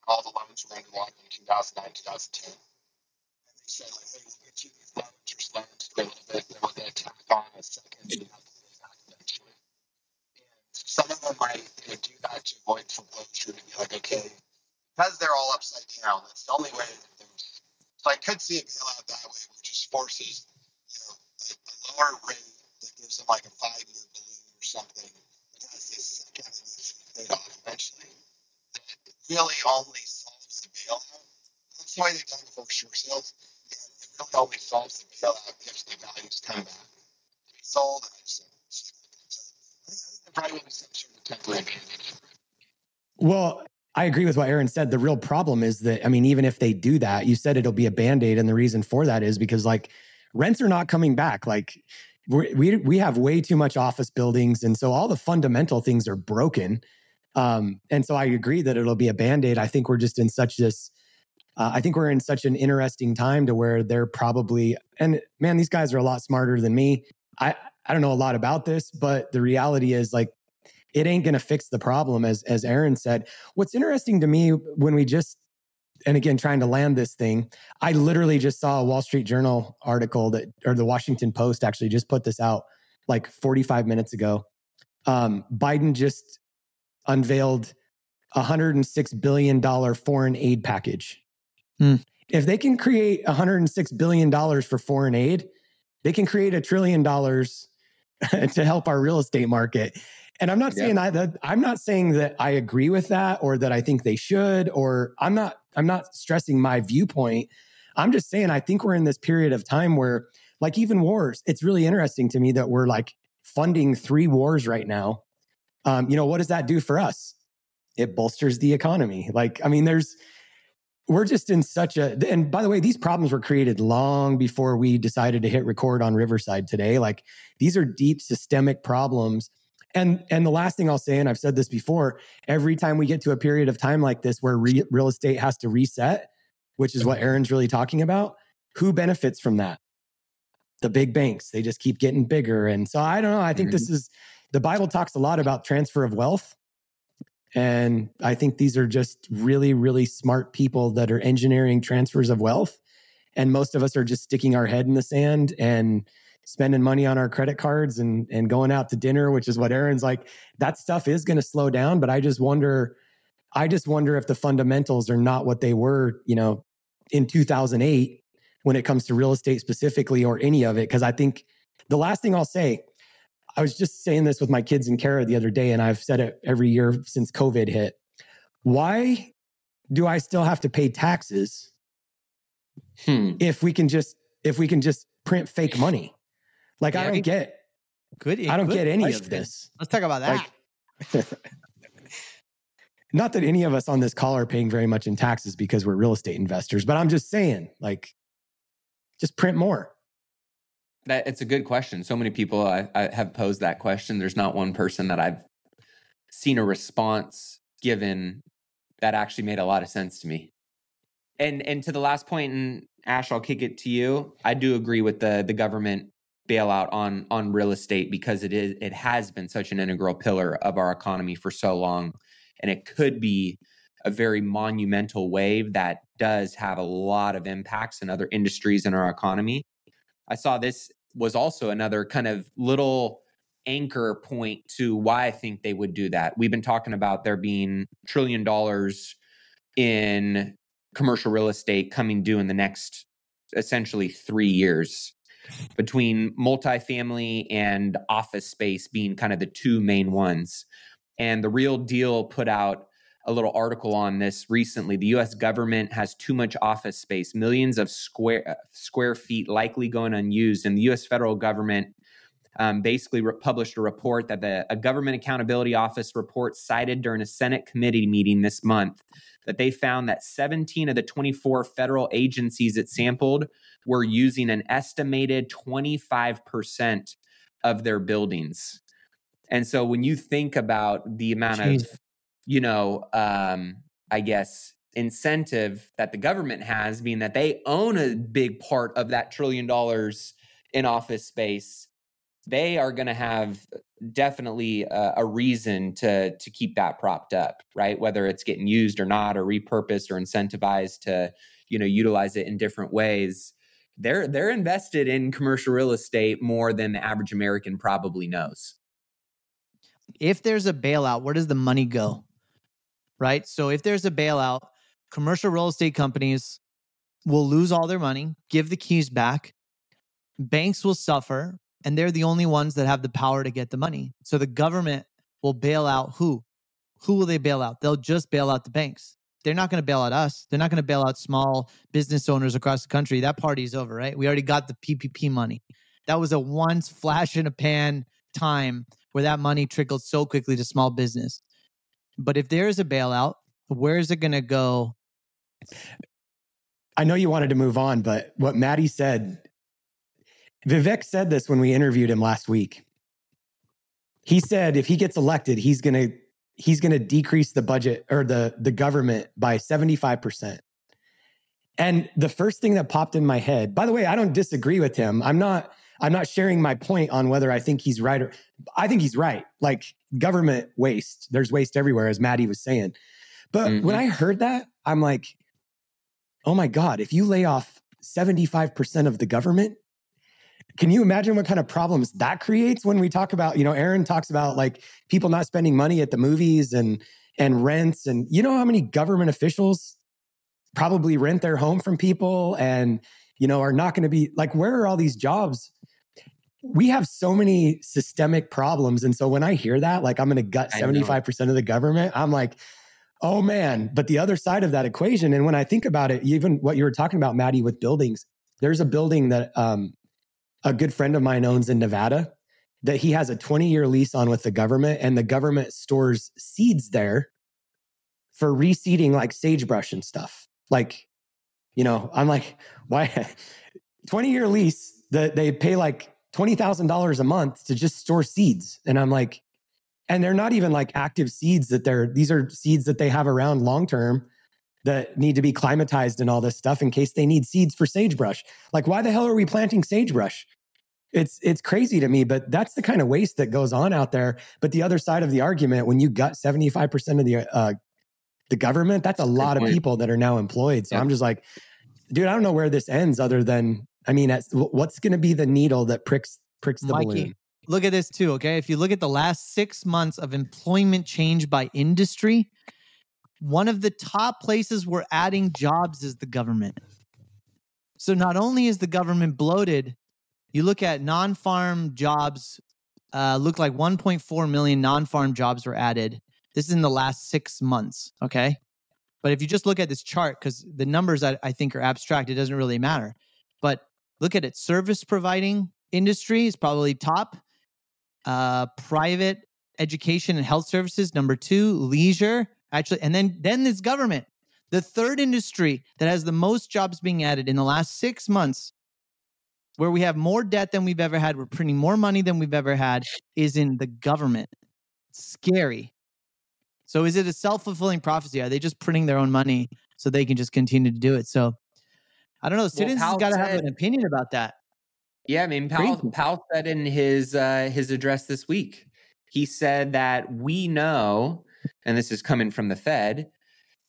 all the loans underwater in 2009, 2010. And they said, like, hey, we'll get you these loans or loans for a little bit, then we're going to tack on a second and you have to pay back eventually. And some of them might do that to avoid foreclosure to be like, okay, because they're all upside down, that's the only way that there's. So I could see a bailout that way which just forces, you know, a, lower rate that gives them like a five-year balloon or something that has this second and it's paid off eventually. That really only solves the bailout. That's the way they've done the first short sales. It really only solves the bailout if the values come back sold. And so, so I think there probably will be some sort of temporary. Well, I agree with what Aaron said. The real problem is that, I mean, even if they do that, you said it'll be a band aid. And the reason for that is because, like, rents are not coming back. Like, we we have way too much office buildings. And so all the fundamental things are broken. Um, and so I agree that it'll be a band aid. I think we're just in such this, uh, I think we're in such an interesting time to where they're probably, and man, these guys are a lot smarter than me. I, I don't know a lot about this, but the reality is like it ain't going to fix the problem as as Aaron said. What's interesting to me when we just and again trying to land this thing, I literally just saw a Wall Street Journal article that or the Washington Post actually just put this out like 45 minutes ago. Um, Biden just unveiled a 106 billion dollar foreign aid package. Hmm. If they can create 106 billion dollars for foreign aid, they can create a trillion dollars (laughs) to help our real estate market. And I'm not yeah. saying I, that I'm not saying that I agree with that or that I think they should or I'm not I'm not stressing my viewpoint. I'm just saying I think we're in this period of time where like even wars, it's really interesting to me that we're like funding three wars right now. Um, you know, what does that do for us? It bolsters the economy. Like, I mean, there's we're just in such a and by the way these problems were created long before we decided to hit record on riverside today like these are deep systemic problems and and the last thing I'll say, and I've said this before, every time we get to a period of time like this where re- real estate has to reset, which is what mm-hmm. Aaron's really talking about, who benefits from that? The big banks. They just keep getting bigger. And so I don't know. I think this mm-hmm. is the Bible talks a lot about transfer of wealth. And I think these are just really, really smart people that are engineering transfers of wealth. And most of us are just sticking our head in the sand and spending money on our credit cards and and going out to dinner, which is what Aaron's like. That stuff is going to slow down, but I just wonder, I just wonder if the fundamentals are not what they were, you know, in 2008 when it comes to real estate specifically or any of it. Because I think the last thing I'll say, I was just saying this with my kids in Kara the other day, and I've said it every year since COVID hit. Why do I still have to pay taxes hmm. if we can just if we can just print fake money? Like yeah, I don't get good. I don't good get any question. of this. Let's talk about that. Like, not that any of us on this call are paying very much in taxes because we're real estate investors, but I'm just saying, like, just print more. That it's a good question. So many people I, I have posed that question. There's not one person that I've seen a response given that actually made a lot of sense to me. And and to the last point, and Ash, I'll kick it to you. I do agree with the the government bailout on on real estate because it is it has been such an integral pillar of our economy for so long, and it could be a very monumental wave that does have a lot of impacts in other industries in our economy. I saw this was also another kind of little anchor point to why I think they would do that. We've been talking about there being trillion dollars in commercial real estate coming due in the next essentially 3 years between multifamily and office space being kind of the two main ones. And the real deal put out a little article on this recently. The U.S. government has too much office space, millions of square uh, square feet likely going unused, and the U.S. federal government um, basically re- published a report that the a government accountability office report cited during a Senate committee meeting this month that they found that 17 of the 24 federal agencies it sampled were using an estimated 25% of their buildings. And so when you think about the amount Jeez. of you know, um, I guess, incentive that the government has, being that they own a big part of that trillion dollars in office space, they are going to have uh, definitely a, a, reason to to keep that propped up, right? Whether it's getting used or not, or repurposed or incentivized to, you know, utilize it in different ways. They're they're invested in commercial real estate more than the average American probably knows. If there's a bailout, where does the money go? right? So if there's a bailout, commercial real estate companies will lose all their money, give the keys back. Banks will suffer, and they're the only ones that have the power to get the money. So the government will bail out who? Who will they bail out? They'll just bail out the banks. They're not going to bail out us. They're not going to bail out small business owners across the country. That party's over, right? We already got the PPP money. That was a once flash in a pan time where that money trickled so quickly to small business. But if there is a bailout, where is it going to go? I know you wanted to move on, but what Maddie said, Vivek said this when we interviewed him last week. He said if he gets elected, he's going to he's going to decrease the budget or the the government by 75%. And the first thing that popped in my head, by the way, I don't disagree with him. I'm not I'm not sharing my point on whether I think he's right or I think he's right. Like government waste, there's waste everywhere, as Maddie was saying. But mm-hmm. when I heard that, I'm like, oh my God, if you lay off 75% of the government, can you imagine what kind of problems that creates when we talk about, you know, Aaron talks about like people not spending money at the movies and and rents and you know how many government officials probably rent their home from people and you know are not going to be like where are all these jobs we have so many systemic problems. And so when I hear that, like I'm going to gut 75% of the government, I'm like, oh man. But the other side of that equation, and when I think about it, even what you were talking about, Maddie, with buildings, there's a building that um, a good friend of mine owns in Nevada that he has a 20 year lease on with the government, and the government stores seeds there for reseeding like sagebrush and stuff. Like, you know, I'm like, (laughs) why? 20 year lease that they pay like $20,000 a month to just store seeds. And I'm like, and they're not even like active seeds that they're, these are seeds that they have around long term that need to be climatized and all this stuff in case they need seeds for sagebrush. Like, why the hell are we planting sagebrush? It's it's crazy to me, but that's the kind of waste that goes on out there. But the other side of the argument, when you got seventy five percent of the uh, the government, that's a lot of people that are now employed. So I'm just like, dude, I don't know where this ends, other than I mean, what's going to be the needle that pricks pricks the Mikey, balloon? Look at this too. Okay, if you look at the last six months of employment change by industry, one of the top places we're adding jobs is the government. So not only is the government bloated, you look at non-farm jobs. Uh, look like 1.4 million non-farm jobs were added. This is in the last six months. Okay, but if you just look at this chart, because the numbers I, I think are abstract, it doesn't really matter. But look at it service providing industry is probably top uh, private education and health services number two leisure Actually, and then then this government. The third industry that has the most jobs being added in the last six months, where we have more debt than we've ever had, we're printing more money than we've ever had, is in the government. Scary. So is it a self-fulfilling prophecy? Are they just printing their own money so they can just continue to do it? So I don't know. Citizens well, got to have an opinion about that. Yeah, I mean, Powell, Powell said in his uh, his address this week, he said that we know, and this is coming from the Fed,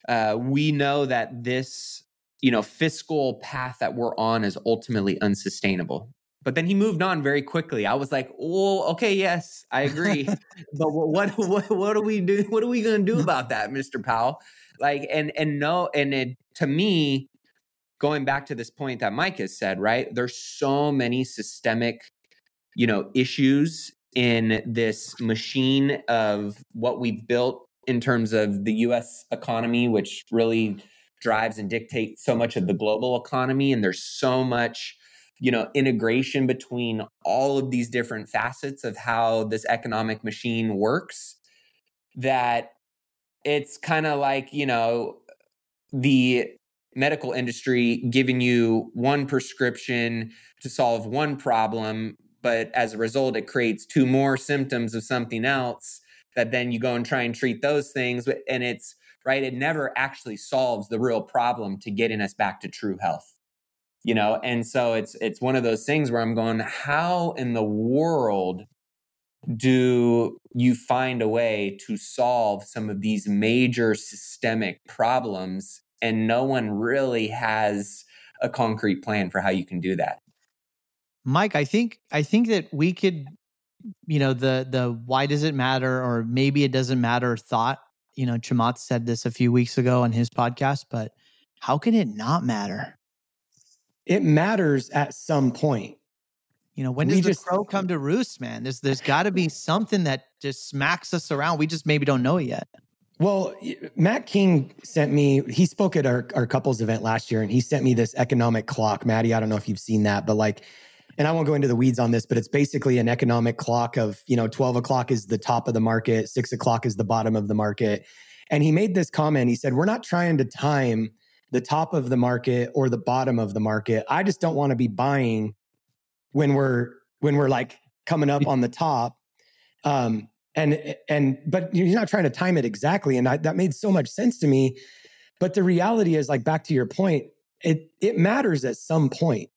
uh, we know that this you know fiscal path that we're on is ultimately unsustainable. But then he moved on very quickly. I was like, "Oh, okay, yes, I agree." (laughs) but what, what what do we do? What are we going to do (laughs) about that, Mister Powell? Like, and and no, and it, to me, going back to this point that Mike has said, right? There's so many systemic, you know, issues in this machine of what we've built in terms of the US economy, which really drives and dictates so much of the global economy. And there's so much, you know, integration between all of these different facets of how this economic machine works that it's kind of like, you know, the medical industry giving you one prescription to solve one problem, but as a result, it creates two more symptoms of something else that then you go and try and treat those things. And it's right, it never actually solves the real problem to getting us back to true health. You know, and so it's it's one of those things where I'm going, how in the world do you find a way to solve some of these major systemic problems and no one really has a concrete plan for how you can do that. Mike, I think I think that we could you know the the why does it matter or maybe it doesn't matter thought. You know, Chamath said this a few weeks ago on his podcast, but how can it not matter? It matters at some point. You know, when does we the crow come to roost, man? There's there's got to be (laughs) something that just smacks us around. We just maybe don't know it yet. Well, Matt King sent me, he spoke at our, our couples event last year and he sent me this economic clock. Maddie, I don't know if you've seen that, but like, and I won't go into the weeds on this, but it's basically an economic clock of, you know, 12 o'clock is the top of the market, six o'clock is the bottom of the market. And he made this comment. He said, We're not trying to time the top of the market or the bottom of the market. I just don't want to be buying when we're, when we're like coming up on the top. Um, and and but you're not trying to time it exactly and I, that made so much sense to me but the reality is like back to your point it it matters at some point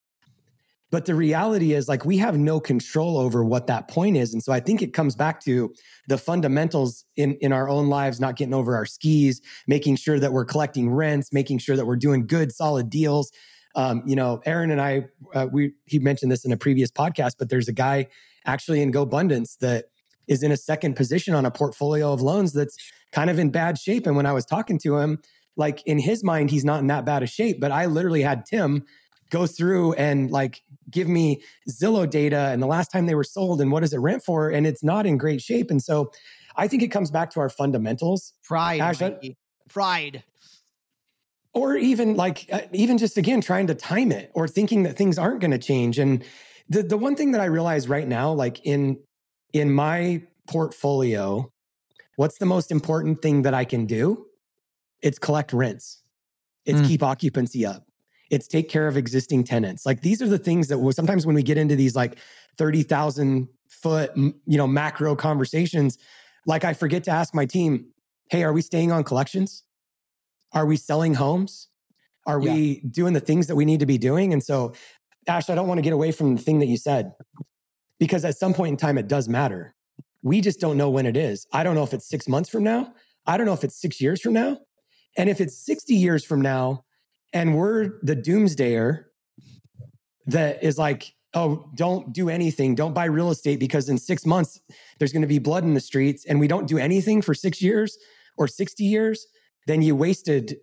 but the reality is like we have no control over what that point is and so i think it comes back to the fundamentals in in our own lives not getting over our skis making sure that we're collecting rents making sure that we're doing good solid deals um, you know aaron and i uh, we he mentioned this in a previous podcast but there's a guy actually in gobundance that is in a second position on a portfolio of loans that's kind of in bad shape. And when I was talking to him, like in his mind, he's not in that bad a shape. But I literally had Tim go through and like give me Zillow data and the last time they were sold and what does it rent for? And it's not in great shape. And so I think it comes back to our fundamentals. Pride. Ash, Pride. Or even like, uh, even just again, trying to time it or thinking that things aren't going to change. And the, the one thing that I realize right now, like in in my portfolio, what's the most important thing that I can do? It's collect rents. It's mm. keep occupancy up. It's take care of existing tenants. Like these are the things that sometimes when we get into these like 30,000 foot, you know, macro conversations, like I forget to ask my team, hey, are we staying on collections? Are we selling homes? Are yeah. we doing the things that we need to be doing? And so, Ash, I don't want to get away from the thing that you said because at some point in time, it does matter. We just don't know when it is. I don't know if it's six months from now. I don't know if it's six years from now. And if it's 60 years from now and we're the doomsdayer that is like, oh, don't do anything, don't buy real estate because in six months there's going to be blood in the streets and we don't do anything for six years or 60 years, then you wasted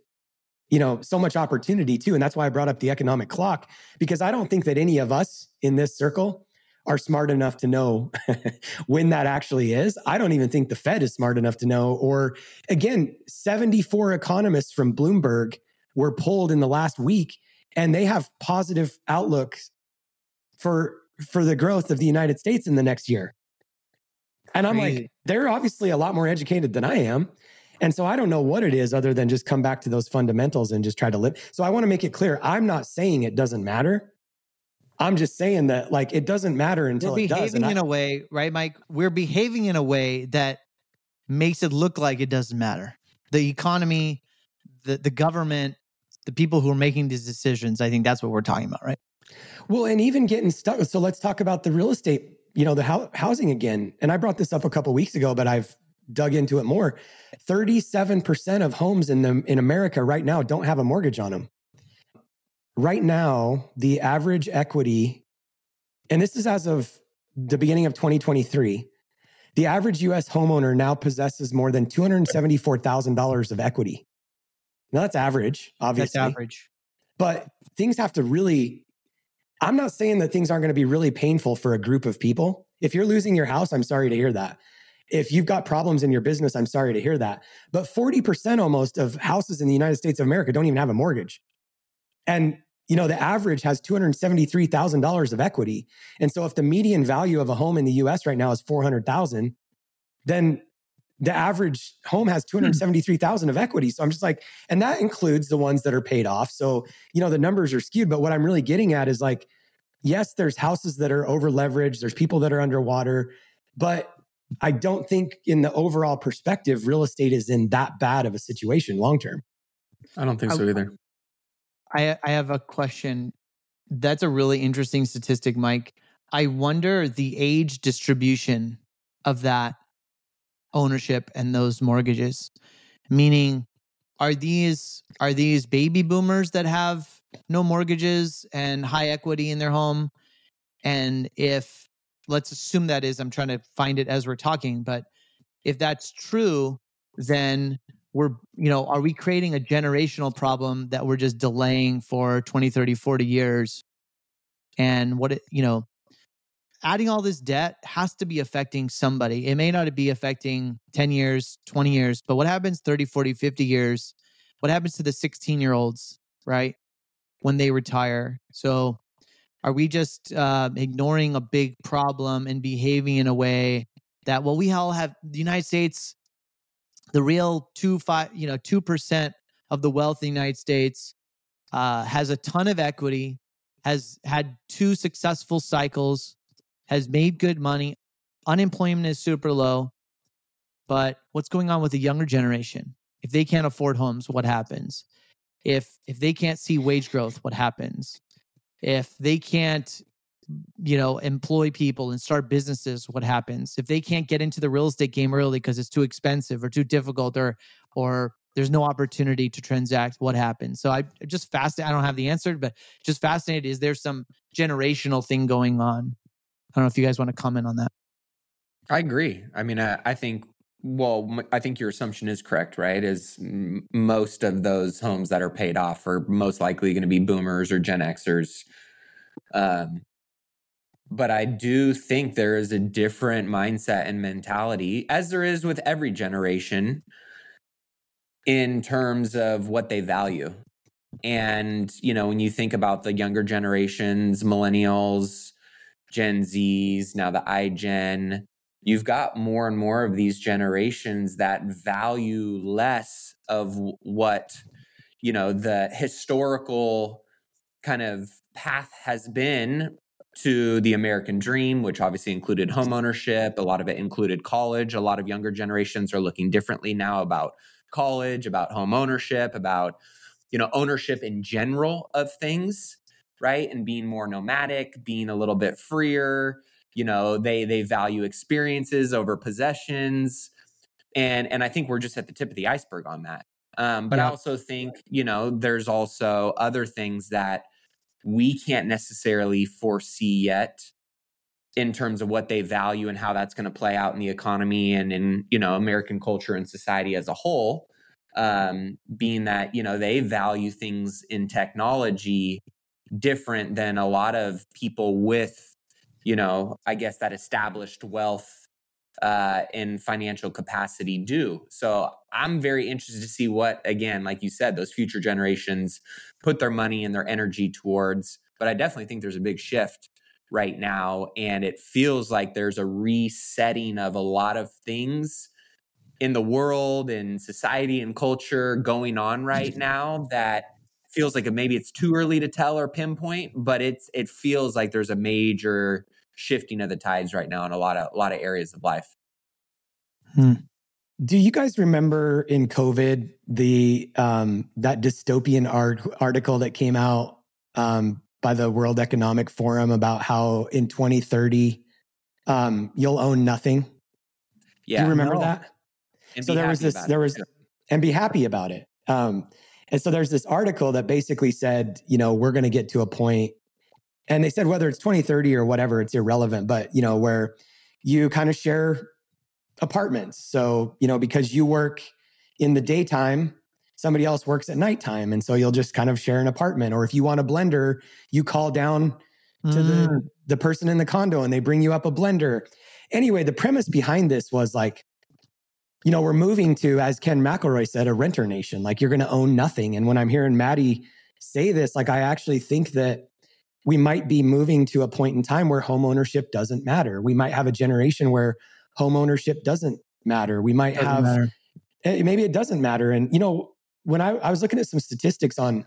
you know so much opportunity too and that's why i brought up the economic clock because i don't think that any of us in this circle are smart enough to know (laughs) when that actually is. I don't even think the Fed is smart enough to know. Or again, 74 economists from Bloomberg were polled in the last week and they have positive outlooks for for the growth of the United States in the next year. And I'm Crazy. like, they're obviously a lot more educated than I am. And so I don't know what it is other than just come back to those fundamentals and just try to live. So I want to make it clear I'm not saying it doesn't matter. I'm just saying that like it doesn't matter until it does. We're it does. behaving And in I- a way, right, Mike? We're behaving in a way that makes it look like it doesn't matter. The economy, the the government, the people who are making these decisions. I think that's what we're talking about, right? Well, and even getting stuck. So let's talk about the real estate, you know, the hou- housing again. And I brought this up a couple weeks ago, but I've dug into it more. 37% of homes in the in America right now don't have a mortgage on them. Right now, the average equity and this is as of the beginning of 2023. The average US homeowner now possesses more than $274,000 of equity. Now that's average, obviously That's average. but things have to really i'm not saying that things aren't going to be really painful for a group of people. If you're losing your house i'm sorry to hear that. If you've got problems in your business i'm sorry to hear that. But 40% almost of houses in the united states of america don't even have a mortgage. And you know the average has $273000 of equity. And so if the median value of a home in the us right now is 400000 then the average home has 273,000 hmm. of equity. So I'm just like, and that includes the ones that are paid off. So, you know, the numbers are skewed. But what I'm really getting at is like, yes, there's houses that are over leveraged, there's people that are underwater, but I don't think in the overall perspective, real estate is in that bad of a situation long term. I don't think so either. I I have a question. That's a really interesting statistic, Mike. I wonder the age distribution of that ownership and those mortgages. Meaning, are these are these baby boomers that have no mortgages and high equity in their home? And if let's assume that is, I'm trying to find it as we're talking, but if that's true, then we're you know are we creating a generational problem that we're just delaying for 20 30 40 years and what it you know adding all this debt has to be affecting somebody. It may not be affecting 10 years 20 years but what happens 30 40 50 years? What happens to the 16 year olds right when they retire? So are we just uh, ignoring a big problem and behaving in a way that well we all have the united states the real two five you know two percent of the wealth in the united states uh, has a ton of equity has had two successful cycles has made good money. Unemployment is super low. But what's going on with the younger generation? If they can't afford homes what happens? If if they can't see wage growth what happens? If they can't you know employ people and start businesses what happens? If they can't get into the real estate game early because it's too expensive or too difficult or or there's no opportunity to transact what happens? So i just fascinated i don't have the answer but just fascinated is there some generational thing going on i don't know if you guys want to comment on that I agree. I mean, I, I think. Well, I think your assumption is correct, right? Is m- most of those homes that are paid off are most likely going to be boomers or Gen Xers. Um, but I do think there is a different mindset and mentality, as there is with every generation, in terms of what they value. And, you know, when you think about the younger generations, millennials, Gen Zs, now the iGen, you've got more and more of these generations that value less of what, you know, the historical kind of path has been to the American dream, which obviously included homeownership. A lot of it included college. A lot of younger generations are looking differently now about college, about home ownership, about you know ownership in general of things, right? And being more nomadic, being a little bit freer. You know, they they value experiences over possessions, and and I think we're just at the tip of the iceberg on that. Um, but I also think you know there's also other things that we can't necessarily foresee yet in terms of what they value and how that's going to play out in the economy and in you know American culture and society as a whole. Um, being that you know they value things in technology different than a lot of people with you know I guess that established wealth uh, and financial capacity do. So I'm very interested to see what again, like you said, those future generations put their money and their energy towards. But I definitely think there's a big shift right now. And it feels like there's a resetting of a lot of things in the world and society and culture going on right (laughs) now that feels like maybe it's too early to tell or pinpoint, but it's it feels like there's a major shifting of the tides right now in a lot of a lot of areas of life. Hmm. Do you guys remember in COVID the um, that dystopian art, article that came out um, by the World Economic Forum about how in 2030 um, you'll own nothing? Yeah, Do you remember no. that? so there was this, there was, and be happy about it. Um, and so there's this article that basically said, you know, we're going to get to a point, and they said whether it's 2030 or whatever, it's irrelevant, but you know, where you kind of share apartments. So, you know, because you work in the daytime, somebody else works at nighttime. And so you'll just kind of share an apartment. Or if you want a blender, you call down to mm. the, the person in the condo and they bring you up a blender. Anyway, the premise behind this was like, you know, we're moving to, as Ken McElroy said, a renter nation. Like you're going to own nothing. And when I'm hearing Maddie say this, like I actually think that we might be moving to a point in time where home ownership doesn't matter. We might have a generation where home ownership doesn't matter. We might have matter. Eh, maybe it doesn't matter. And you know, when I, I was looking at some statistics on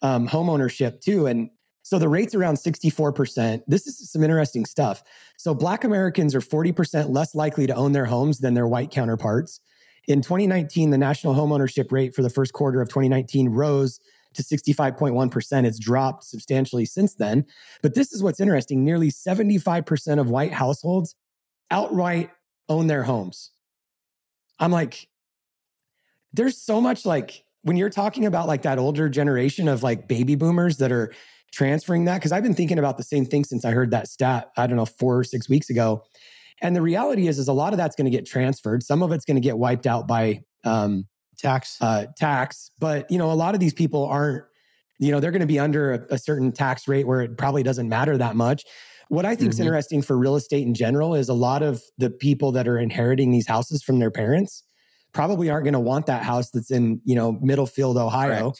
um, home ownership too, and so the rate's around 64%. This is some interesting stuff. So Black Americans are 40% less likely to own their homes than their white counterparts. In 2019, the national homeownership rate for the first quarter of 2019 rose to 65.1%. It's dropped substantially since then. But this is what's interesting nearly 75% of white households outright own their homes. I'm like, there's so much like when you're talking about like that older generation of like baby boomers that are transferring that, because I've been thinking about the same thing since I heard that stat, I don't know, four or six weeks ago. And the reality is, is a lot of that's going to get transferred. Some of it's going to get wiped out by um, tax, uh, tax. But you know, a lot of these people aren't. You know, they're going to be under a, a certain tax rate where it probably doesn't matter that much. What I think is mm-hmm. interesting for real estate in general is a lot of the people that are inheriting these houses from their parents probably aren't going to want that house that's in, you know, Middlefield, Ohio.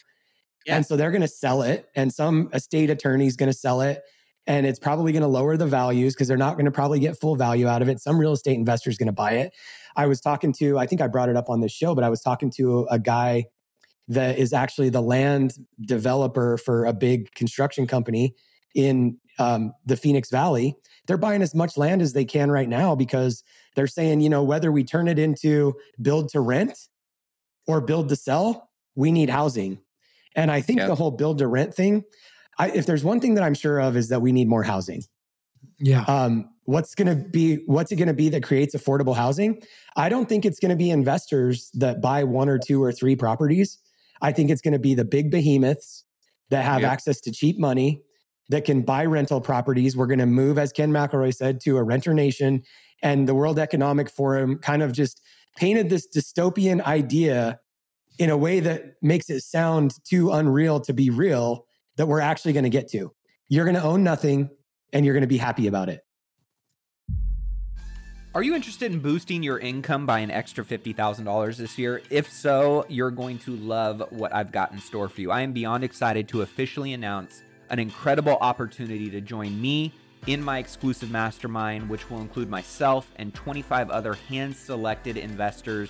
Yeah. And so they're going to sell it and some estate attorney is going to sell it and it's probably going to lower the values because they're not going to probably get full value out of it. Some real estate investor is going to buy it. I was talking to, I think I brought it up on this show, but I was talking to a guy that is actually the land developer for a big construction company in um, the Phoenix Valley, they're buying as much land as they can right now because they're saying, you know, whether we turn it into build to rent or build to sell, we need housing. And I think yep. the whole build to rent thing, I, if there's one thing that I'm sure of is that we need more housing. Yeah. Um, what's going to be what's it going to be that creates affordable housing? I don't think it's going to be investors that buy one or two or three properties. I think it's going to be the big behemoths that have yep. access to cheap money that can buy rental properties. We're going to move, as Ken McElroy said, to a renter nation. And the World Economic Forum kind of just painted this dystopian idea in a way that makes it sound too unreal to be real that we're actually going to get to. You're going to own nothing and you're going to be happy about it. Are you interested in boosting your income by an extra $50,000 this year? If so, you're going to love what I've got in store for you. I am beyond excited to officially announce an incredible opportunity to join me in my exclusive mastermind, which will include myself and 25 other hand selected investors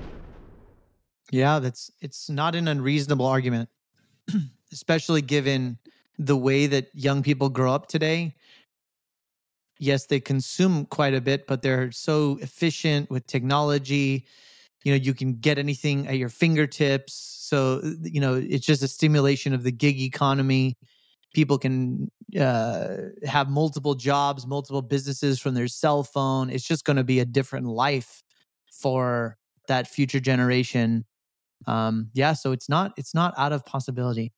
Yeah, that's it's not an unreasonable argument, (clears throat) especially given the way that young people grow up today. Yes, they consume quite a bit, but they're so efficient with technology. You know, you can get anything at your fingertips. So, you know, it's just a stimulation of the gig economy. People can uh, have multiple jobs, multiple businesses from their cell phone. It's just going to be a different life for that future generation um yeah so it's not it's not out of possibility.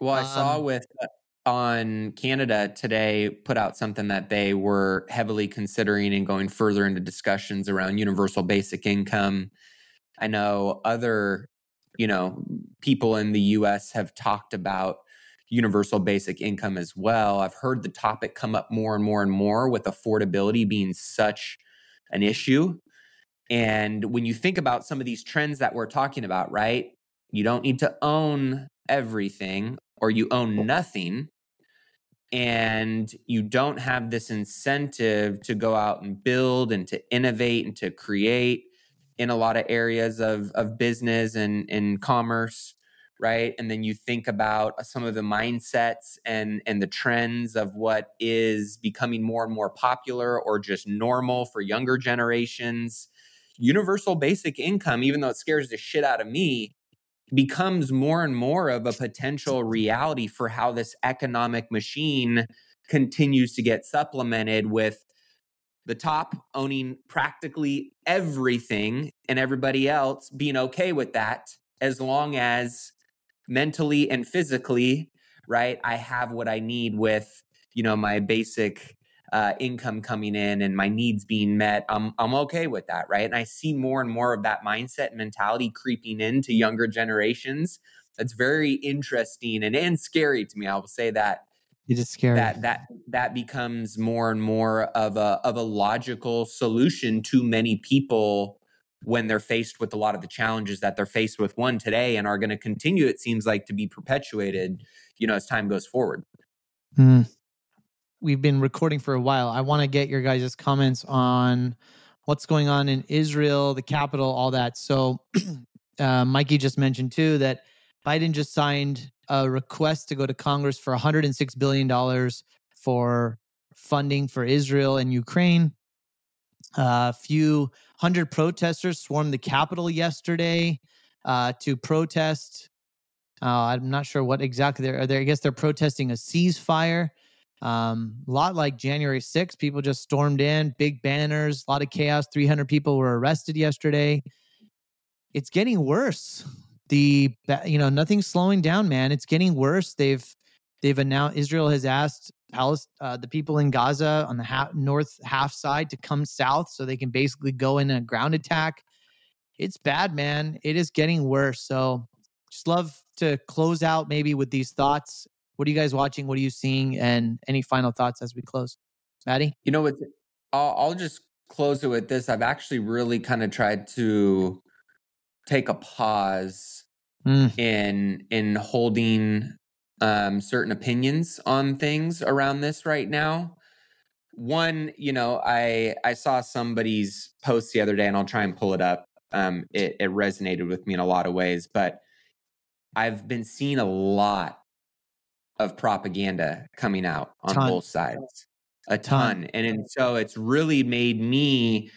Well i saw Um, with uh, on canada today put out something that they were heavily considering and going further into discussions around universal basic income. I know other you know people in the us have talked about universal basic income as well. I've heard the topic come up more and more and more with affordability being such an issue and when you think about some of these trends that we're talking about, right? You don't need to own everything or you own nothing. And you don't have this incentive to go out and build and to innovate and to create in a lot of areas of, of business and, and commerce, right? And then you think about some of the mindsets and, and the trends of what is becoming more and more popular or just normal for younger generations universal basic income, even though it scares the shit out of me, becomes more and more of a potential reality for how this economic machine continues to get supplemented with the top owning practically everything and everybody else being okay with that as long as mentally and physically right i have what i need with you know my basic uh, income coming in and my needs being met, I'm I'm okay with that, right? And I see more and more of that mindset and mentality creeping into younger generations. That's very interesting and, and scary to me. I will say that it is scary. that that that becomes more and more of a of a logical solution to many people when they're faced with a lot of the challenges that they're faced with one today and are going to continue it seems like to be perpetuated you know as time goes forward Mm. We've been recording for a while. I want to get your guys' comments on what's going on in Israel, the Capitol, all that. So, (clears throat) uh, Mikey just mentioned too that Biden just signed a request to go to Congress for 106 billion dollars for funding for Israel and Ukraine. A few hundred protesters swarmed the Capitol yesterday uh, to protest. Uh, I'm not sure what exactly they're. They're I guess they're protesting a ceasefire. Um, a lot like January 6th, people just stormed in, big banners, a lot of chaos. 300 people were arrested yesterday. It's getting worse. The you know nothing's slowing down, man. It's getting worse. They've they've announced Israel has asked Palis- uh, the people in Gaza on the north half side to come south so they can basically go in a ground attack. It's bad, man. It is getting worse. So just love to close out maybe with these thoughts. What are you guys watching? What are you seeing? And any final thoughts as we close? Maddie? you know what I'll, I'll just close it with this i've actually really kind of tried to take a pause Mm. in in holding um, certain opinions on things around this right now. One, you know, I I saw somebody's post the other day, and I'll try and pull it up. Um, it, it resonated with me in a lot of ways, but I've been seeing a lot of propaganda coming out on Ton. both sides, a Ton. ton, and, and so it's really made me,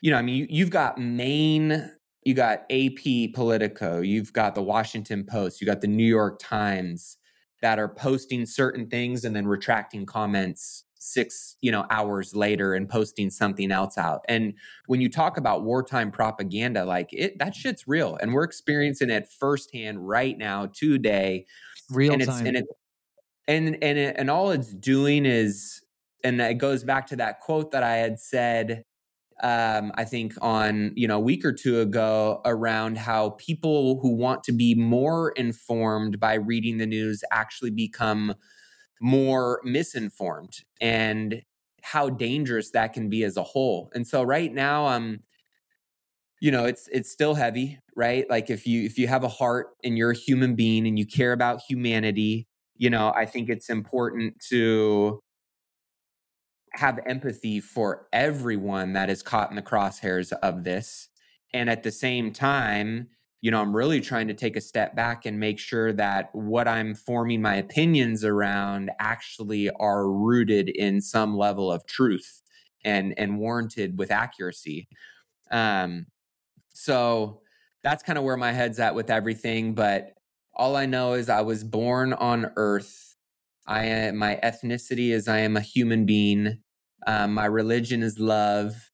you know, I mean, you, you've got main you got AP Politico, you've got the Washington Post, you got the New York Times that are posting certain things and then retracting comments six, you know, hours later and posting something else out. And when you talk about wartime propaganda, like it that shit's real. And we're experiencing it firsthand right now, today. Real and it's time. and it and and it, and all it's doing is and it goes back to that quote that I had said um, I think on you know a week or two ago around how people who want to be more informed by reading the news actually become more misinformed and how dangerous that can be as a whole. And so right now, um, you know, it's it's still heavy, right? Like if you if you have a heart and you're a human being and you care about humanity, you know, I think it's important to have empathy for everyone that is caught in the crosshairs of this. And at the same time, you know, I'm really trying to take a step back and make sure that what I'm forming my opinions around actually are rooted in some level of truth and and warranted with accuracy. Um, so that's kind of where my head's at with everything. But all I know is I was born on Earth I am my ethnicity is I am a human being. Um, my religion is love,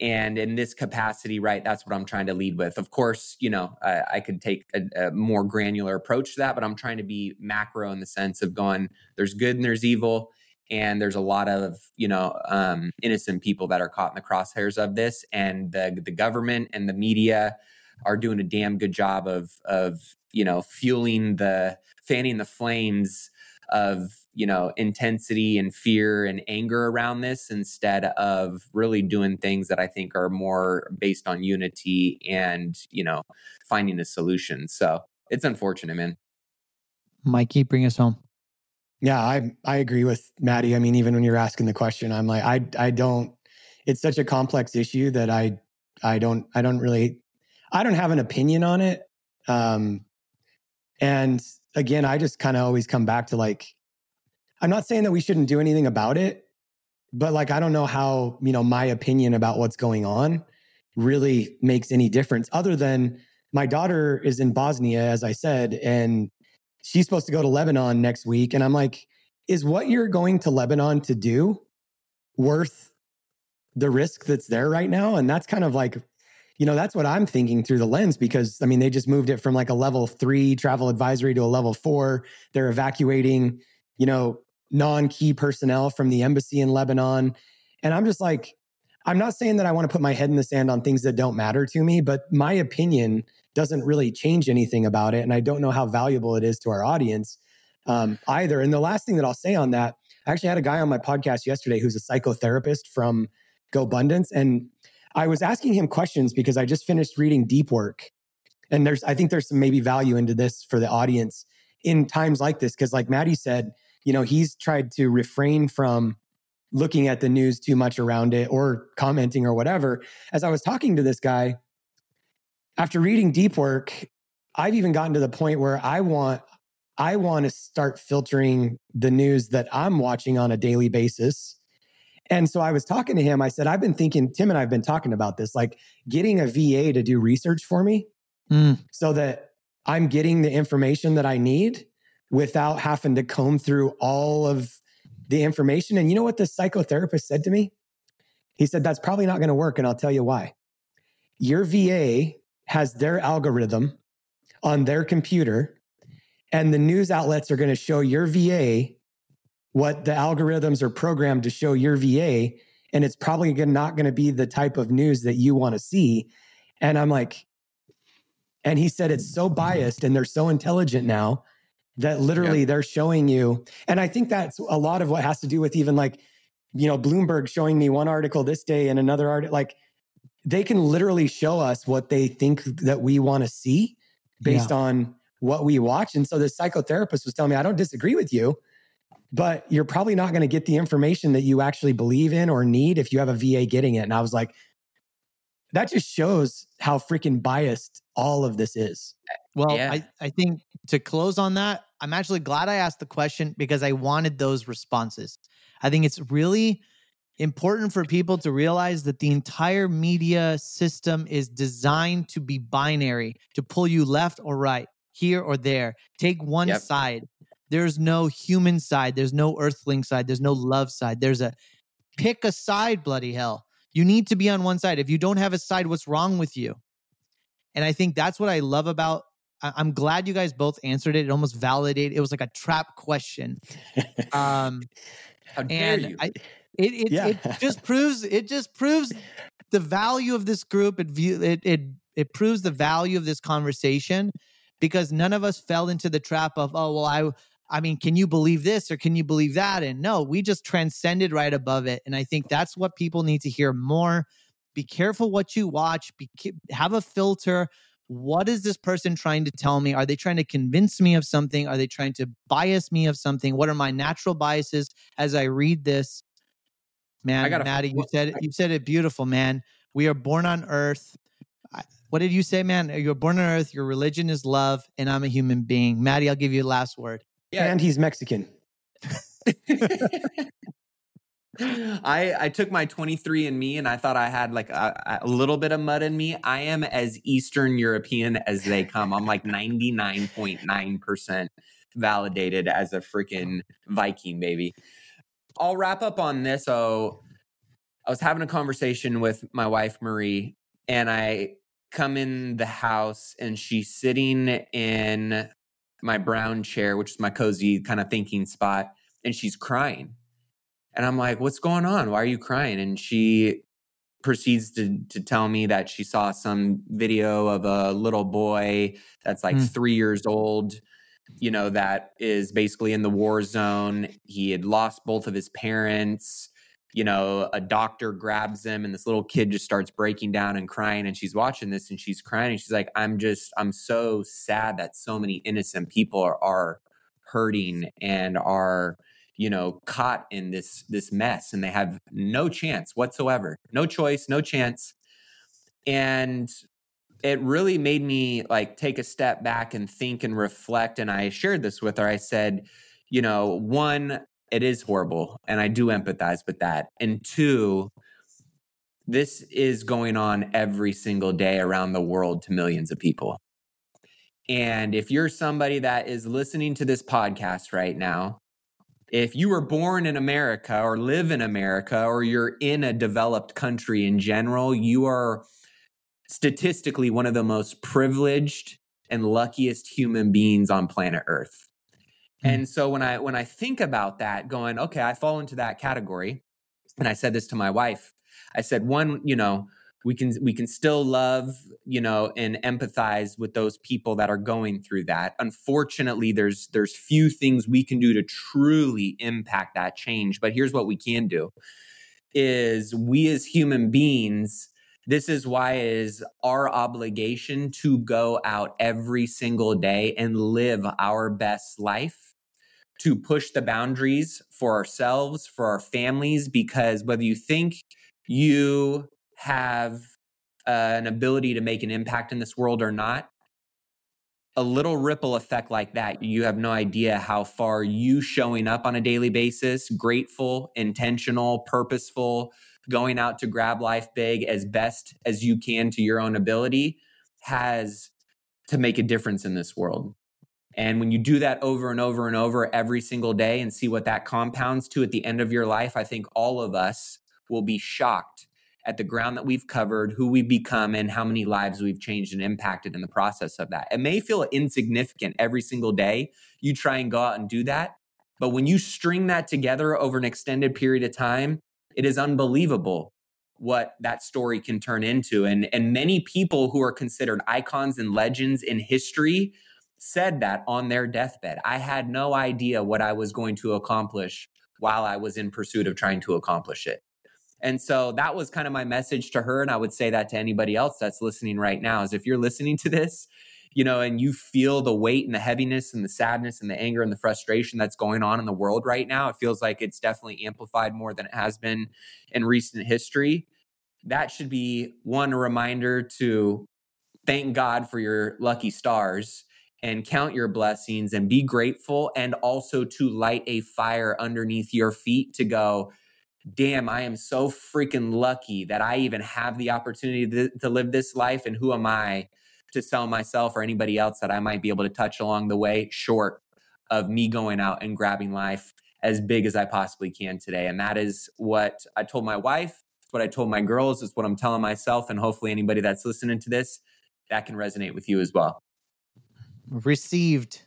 and in this capacity, right, that's what I'm trying to lead with. Of course, you know, I, I could take a, a, more granular approach to that, but I'm trying to be macro in the sense of going, there's good and there's evil, and there's a lot of you know um, innocent people that are caught in the crosshairs of this, and the the government and the media are doing a damn good job of of you know fueling the fanning the flames of you know intensity and fear and anger around this instead of really doing things that i think are more based on unity and you know finding a solution. So it's unfortunate man. Mikey bring us home yeah i i agree with maddie. I mean even when you're asking the question i'm like i i don't it's such a complex issue that i i don't i don't really i don't have an opinion on it. Um and again, I just kind of always come back to like, I'm not saying that we shouldn't do anything about it, but like, I don't know how, you know, my opinion about what's going on really makes any difference other than my daughter is in Bosnia, as I said, and she's supposed to go to Lebanon next week. And I'm like, is what you're going to Lebanon to do worth the risk that's there right now? And that's kind of like you know, that's what I'm thinking through the lens because I mean, they just moved it from like a level three travel advisory to a level four. They're evacuating, you know, non key personnel from the embassy in Lebanon. And I'm just like, I'm not saying that I want to put my head in the sand on things that don't matter to me, but my opinion doesn't really change anything about it. And I don't know how valuable it is to our audience um, either. And the last thing that I'll say on that, I actually had a guy on my podcast yesterday who's a psychotherapist from GoBundance. And I was asking him questions because I just finished reading Deep Work. And there's, I think there's some maybe value into this for the audience in times like this. Cause like Maddie said, you know, he's tried to refrain from looking at the news too much around it or commenting or whatever. As I was talking to this guy, after reading Deep Work, I've even gotten to the point where I want I want to start filtering the news that I'm watching on a daily basis and so I was talking to him. I said, I've been thinking, Tim and I've been talking about this, like getting a VA to do research for me mm. so that I'm getting the information that I need without having to comb through all of the information. And you know what the psychotherapist said to me? He said, That's probably not going to work. And I'll tell you why. Your VA has their algorithm on their computer, and the news outlets are going to show your VA what the algorithms are programmed to show your VA, and it's probably not going to be the type of news that you want to see. And I'm like, and he said it's so biased and they're so intelligent now that literally yep. they're showing you. And I think that's a lot of what has to do with even like, you know, Bloomberg showing me one article this day and another article. Like they can literally show us what they think that we want to see based yeah. on what we watch. And so the psychotherapist was telling me, I don't disagree with you but you're probably not going to get the information that you actually believe in or need if you have a VA getting it. And I was like, that just shows how freaking biased all of this is. Well, yeah. I, I think to close on that, I'm actually glad I asked the question because I wanted those responses. I think it's really important for people to realize that the entire media system is designed to be binary, to pull you left or right, here or there. Take one yep. side. There's no human side. There's no earthling side. There's no love side. There's a pick a side, bloody hell. You need to be on one side. If you don't have a side, what's wrong with you? And I think that's what I love about. I'm glad you guys both answered it. It almost validated. It was like a trap question. (laughs) Um, How dare and you? I, it it, yeah. it just proves it just proves the value of this group. It it it it proves the value of this conversation because none of us fell into the trap of oh well I I mean, can you believe this or can you believe that? And no, we just transcended right above it. And I think that's what people need to hear more. Be careful what you watch. Be, have a filter. What is this person trying to tell me? Are they trying to convince me of something? Are they trying to bias me of something? What are my natural biases as I read this? Man, I gotta, Maddie, you said it, you said it beautiful, man. We are born on earth. What did you say, man? You're born on earth. Your religion is love, and I'm a human being. Maddie, I'll give you the last word. Yeah. And he's Mexican. (laughs) I I took my 23andMe and I thought I had like a, a, little bit of mud in me. I am as Eastern European as they come. I'm like 99.9% validated as a freaking Viking baby. I'll wrap up on this. So I was having a conversation with my wife Marie and I come in the house and she's sitting in my brown chair, which is my cozy kind of thinking spot, and she's crying. And I'm like, what's going on? Why are you crying? And she proceeds to to tell me that she saw some video of a little boy that's like mm. three years old, you know, that is basically in the war zone. He had lost both of his parents you know, a doctor grabs him and this little kid just starts breaking down and crying. And she's watching this and she's crying. And she's like, I'm just, I'm so sad that so many innocent people are, are hurting and are, you know, caught in this, this mess and they have no chance whatsoever, no choice, no chance. And it really made me like take a step back and think and reflect. And I shared this with her. I said, you know, one, it is horrible and i do empathize with that and two this is going on every single day around the world to millions of people and if you're somebody that is listening to this podcast right now if you were born in america or live in america or you're in a developed country in general you are statistically one of the most privileged and luckiest human beings on planet earth Mm. And so when I when I think about that, going, okay, I fall into that category, and I said this to my wife. I said, one, you know, we can we can still love, you know, and empathize with those people that are going through that. Unfortunately, there's there's few things we can do to truly impact that change. But here's what we can do: is we as human beings this is why it is our obligation to go out every single day and live our best life to push the boundaries for ourselves, for our families, because whether you think you have uh, an ability to make an impact in this world or not, a little ripple effect like that, you have no idea how far you showing up on a daily basis, grateful, intentional, purposeful, going out to grab life big as best as you can to your own ability has to make a difference in this world. And when you do that over and over and over every single day and see what that compounds to at the end of your life, I think all of us will be shocked at the ground that we've covered, who we've become, and how many lives we've changed and impacted in the process of that. It may feel insignificant every single day. You try and go out and do that. But when you string that together over an extended period of time, it is unbelievable what that story can turn into. And, and many people who are considered icons and legends in history said that on their deathbed. I had no idea what I was going to accomplish while I was in pursuit of trying to accomplish it. And so that was kind of my message to her. And I would say that to anybody else that's listening right now is if you're listening to this, you know, and you feel the weight and the heaviness and the sadness and the anger and the frustration that's going on in the world right now, it feels like it's definitely amplified more than it has been in recent history. That should be one reminder to thank God for your lucky stars and count your blessings and be grateful and also to light a fire underneath your feet to go damn i am so freaking lucky that i even have the opportunity to, to, live this life and who am i to sell myself or anybody else that i might be able to touch along the way short of me going out and grabbing life as big as i possibly can today and that is what i told my wife it's what i told my girls it's what i'm telling myself and hopefully anybody that's listening to this that can resonate with you as well received.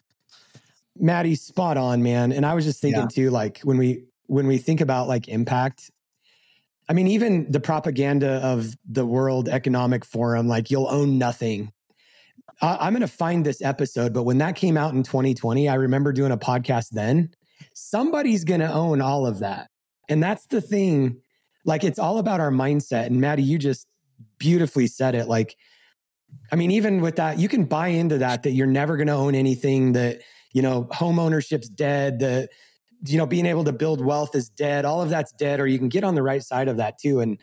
Maddie, spot on, man. And I was just thinking yeah. too, like when we when we think about like impact, I mean, even the propaganda of the World Economic Forum, like you'll own nothing. I, am going to find this episode, but when that came out in 2020, I remember doing a podcast then. Somebody's going to own all of that. And that's the thing. Like, it's all about our mindset. And Maddie, you just beautifully said it. Like, I mean, even with that, you can buy into that, that you're never going to own anything, that, you know, home ownership's dead, that, you know, being able to build wealth is dead. All of that's dead, or you can get on the right side of that too. And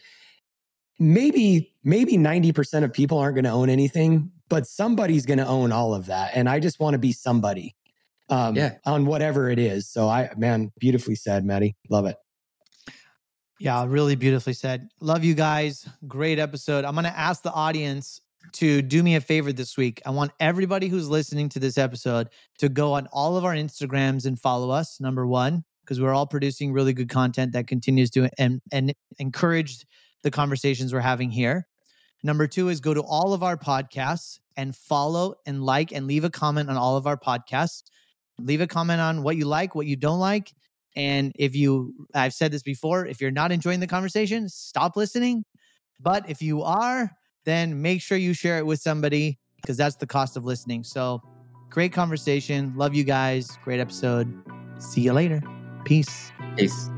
maybe, maybe 90% of people aren't going to own anything, but somebody's going to own all of that. And I just want to be somebody um, yeah. on whatever it is. So I, man, beautifully said, Maddie. Love it. Yeah, really beautifully said. Love you guys. Great episode. I'm going to ask the audience to do me a favor this week. I want everybody who's listening to this episode to go on all of our Instagrams and follow us. Number one, because we're all producing really good content that continues to and, and encourage the conversations we're having here. Number two is go to all of our podcasts and follow and like and leave a comment on all of our podcasts. Leave a comment on what you like, what you don't like. And if you, I've said this before, if you're not enjoying the conversation, stop listening. But if you are, then make sure you share it with somebody because that's the cost of listening. So great conversation. Love you guys. Great episode. See you later. Peace. Peace.